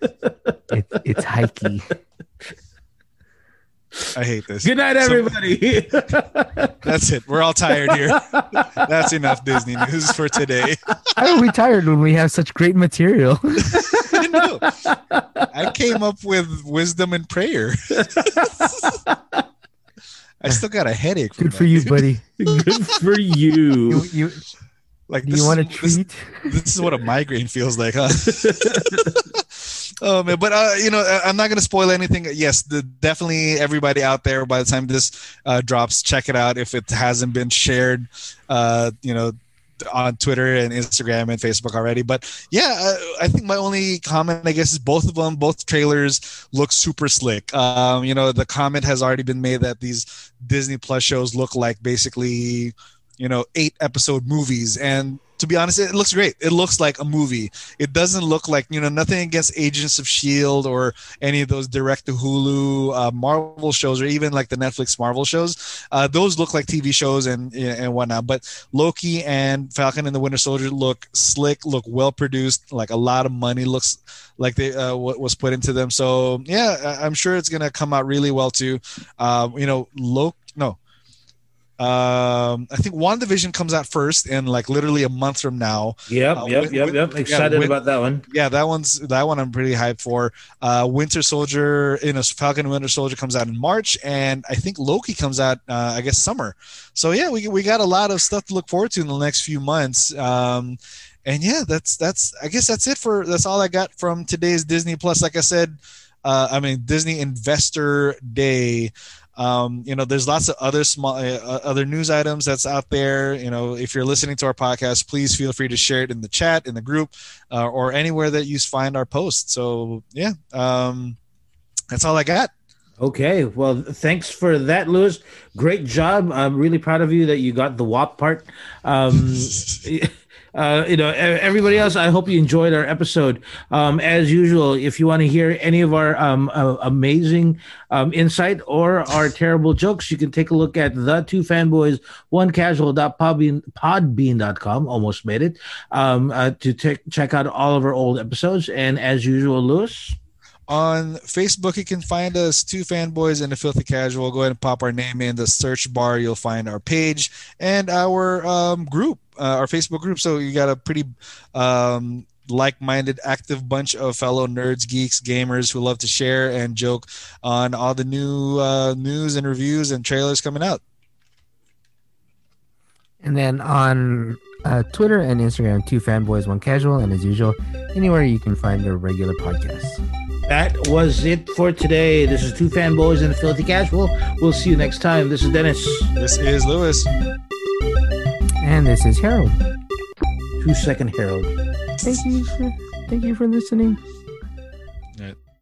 it, it's high key. I hate this. Good night, everybody. So, that's it. We're all tired here. That's enough Disney news for today. How are we tired when we have such great material? I know. I came up with wisdom and prayer. I still got a headache. Good that, for you, dude. buddy. Good for you. you, you like, do you want a treat? This, this, is what a migraine feels like, huh? oh man, but uh, you know, I'm not gonna spoil anything. Yes, the, definitely everybody out there. By the time this uh, drops, check it out if it hasn't been shared. Uh, you know, on Twitter and Instagram and Facebook already. But yeah, I, uh, I, think my only comment, I guess, is both of them, both trailers look super slick. Um, you know, the comment has already been made that these Disney Plus shows look like basically you know eight episode movies and to be honest it looks great. It looks like a movie. It doesn't look like you know nothing against agents of shield or any of those direct to hulu uh, marvel shows or even like the netflix marvel shows. Uh, those look like tv shows and and whatnot but loki and falcon and the winter soldier look slick look well produced like a lot of money looks like they uh, what was put into them. So yeah i'm sure it's gonna come out really well too. Uh, you know loki no um, I think WandaVision comes out first in like literally a month from now. Yep, uh, yep, yep, yep. Excited yeah, about that one. Yeah, that one's that one I'm pretty hyped for. Uh, Winter Soldier, you know, Falcon Winter Soldier comes out in March, and I think Loki comes out, uh, I guess, summer. So yeah, we we got a lot of stuff to look forward to in the next few months. Um, and yeah, that's that's I guess that's it for that's all I got from today's Disney Plus. Like I said, uh, I mean Disney Investor Day. Um, you know, there's lots of other small, uh, uh, other news items that's out there. You know, if you're listening to our podcast, please feel free to share it in the chat, in the group, uh, or anywhere that you find our posts. So yeah, um, that's all I got. Okay, well, thanks for that, Lewis. Great job. I'm really proud of you that you got the WAP part. Um, uh, you know, everybody else, I hope you enjoyed our episode. Um, as usual, if you want to hear any of our um, uh, amazing um, insight or our terrible jokes, you can take a look at the two fanboys, one casual casual.podbean.com, almost made it, um, uh, to t- check out all of our old episodes. And as usual, Lewis. On Facebook, you can find us, Two Fanboys and a Filthy Casual. Go ahead and pop our name in the search bar. You'll find our page and our um, group, uh, our Facebook group. So you got a pretty um, like-minded, active bunch of fellow nerds, geeks, gamers who love to share and joke on all the new uh, news and reviews and trailers coming out. And then on uh, Twitter and Instagram, two fanboys, one casual, and as usual, anywhere you can find your regular podcasts. That was it for today. This is Two Fanboys and a Filthy Casual. We'll see you next time. This is Dennis. This is Lewis. And this is Harold. Two second Harold. Thank you for thank you for listening.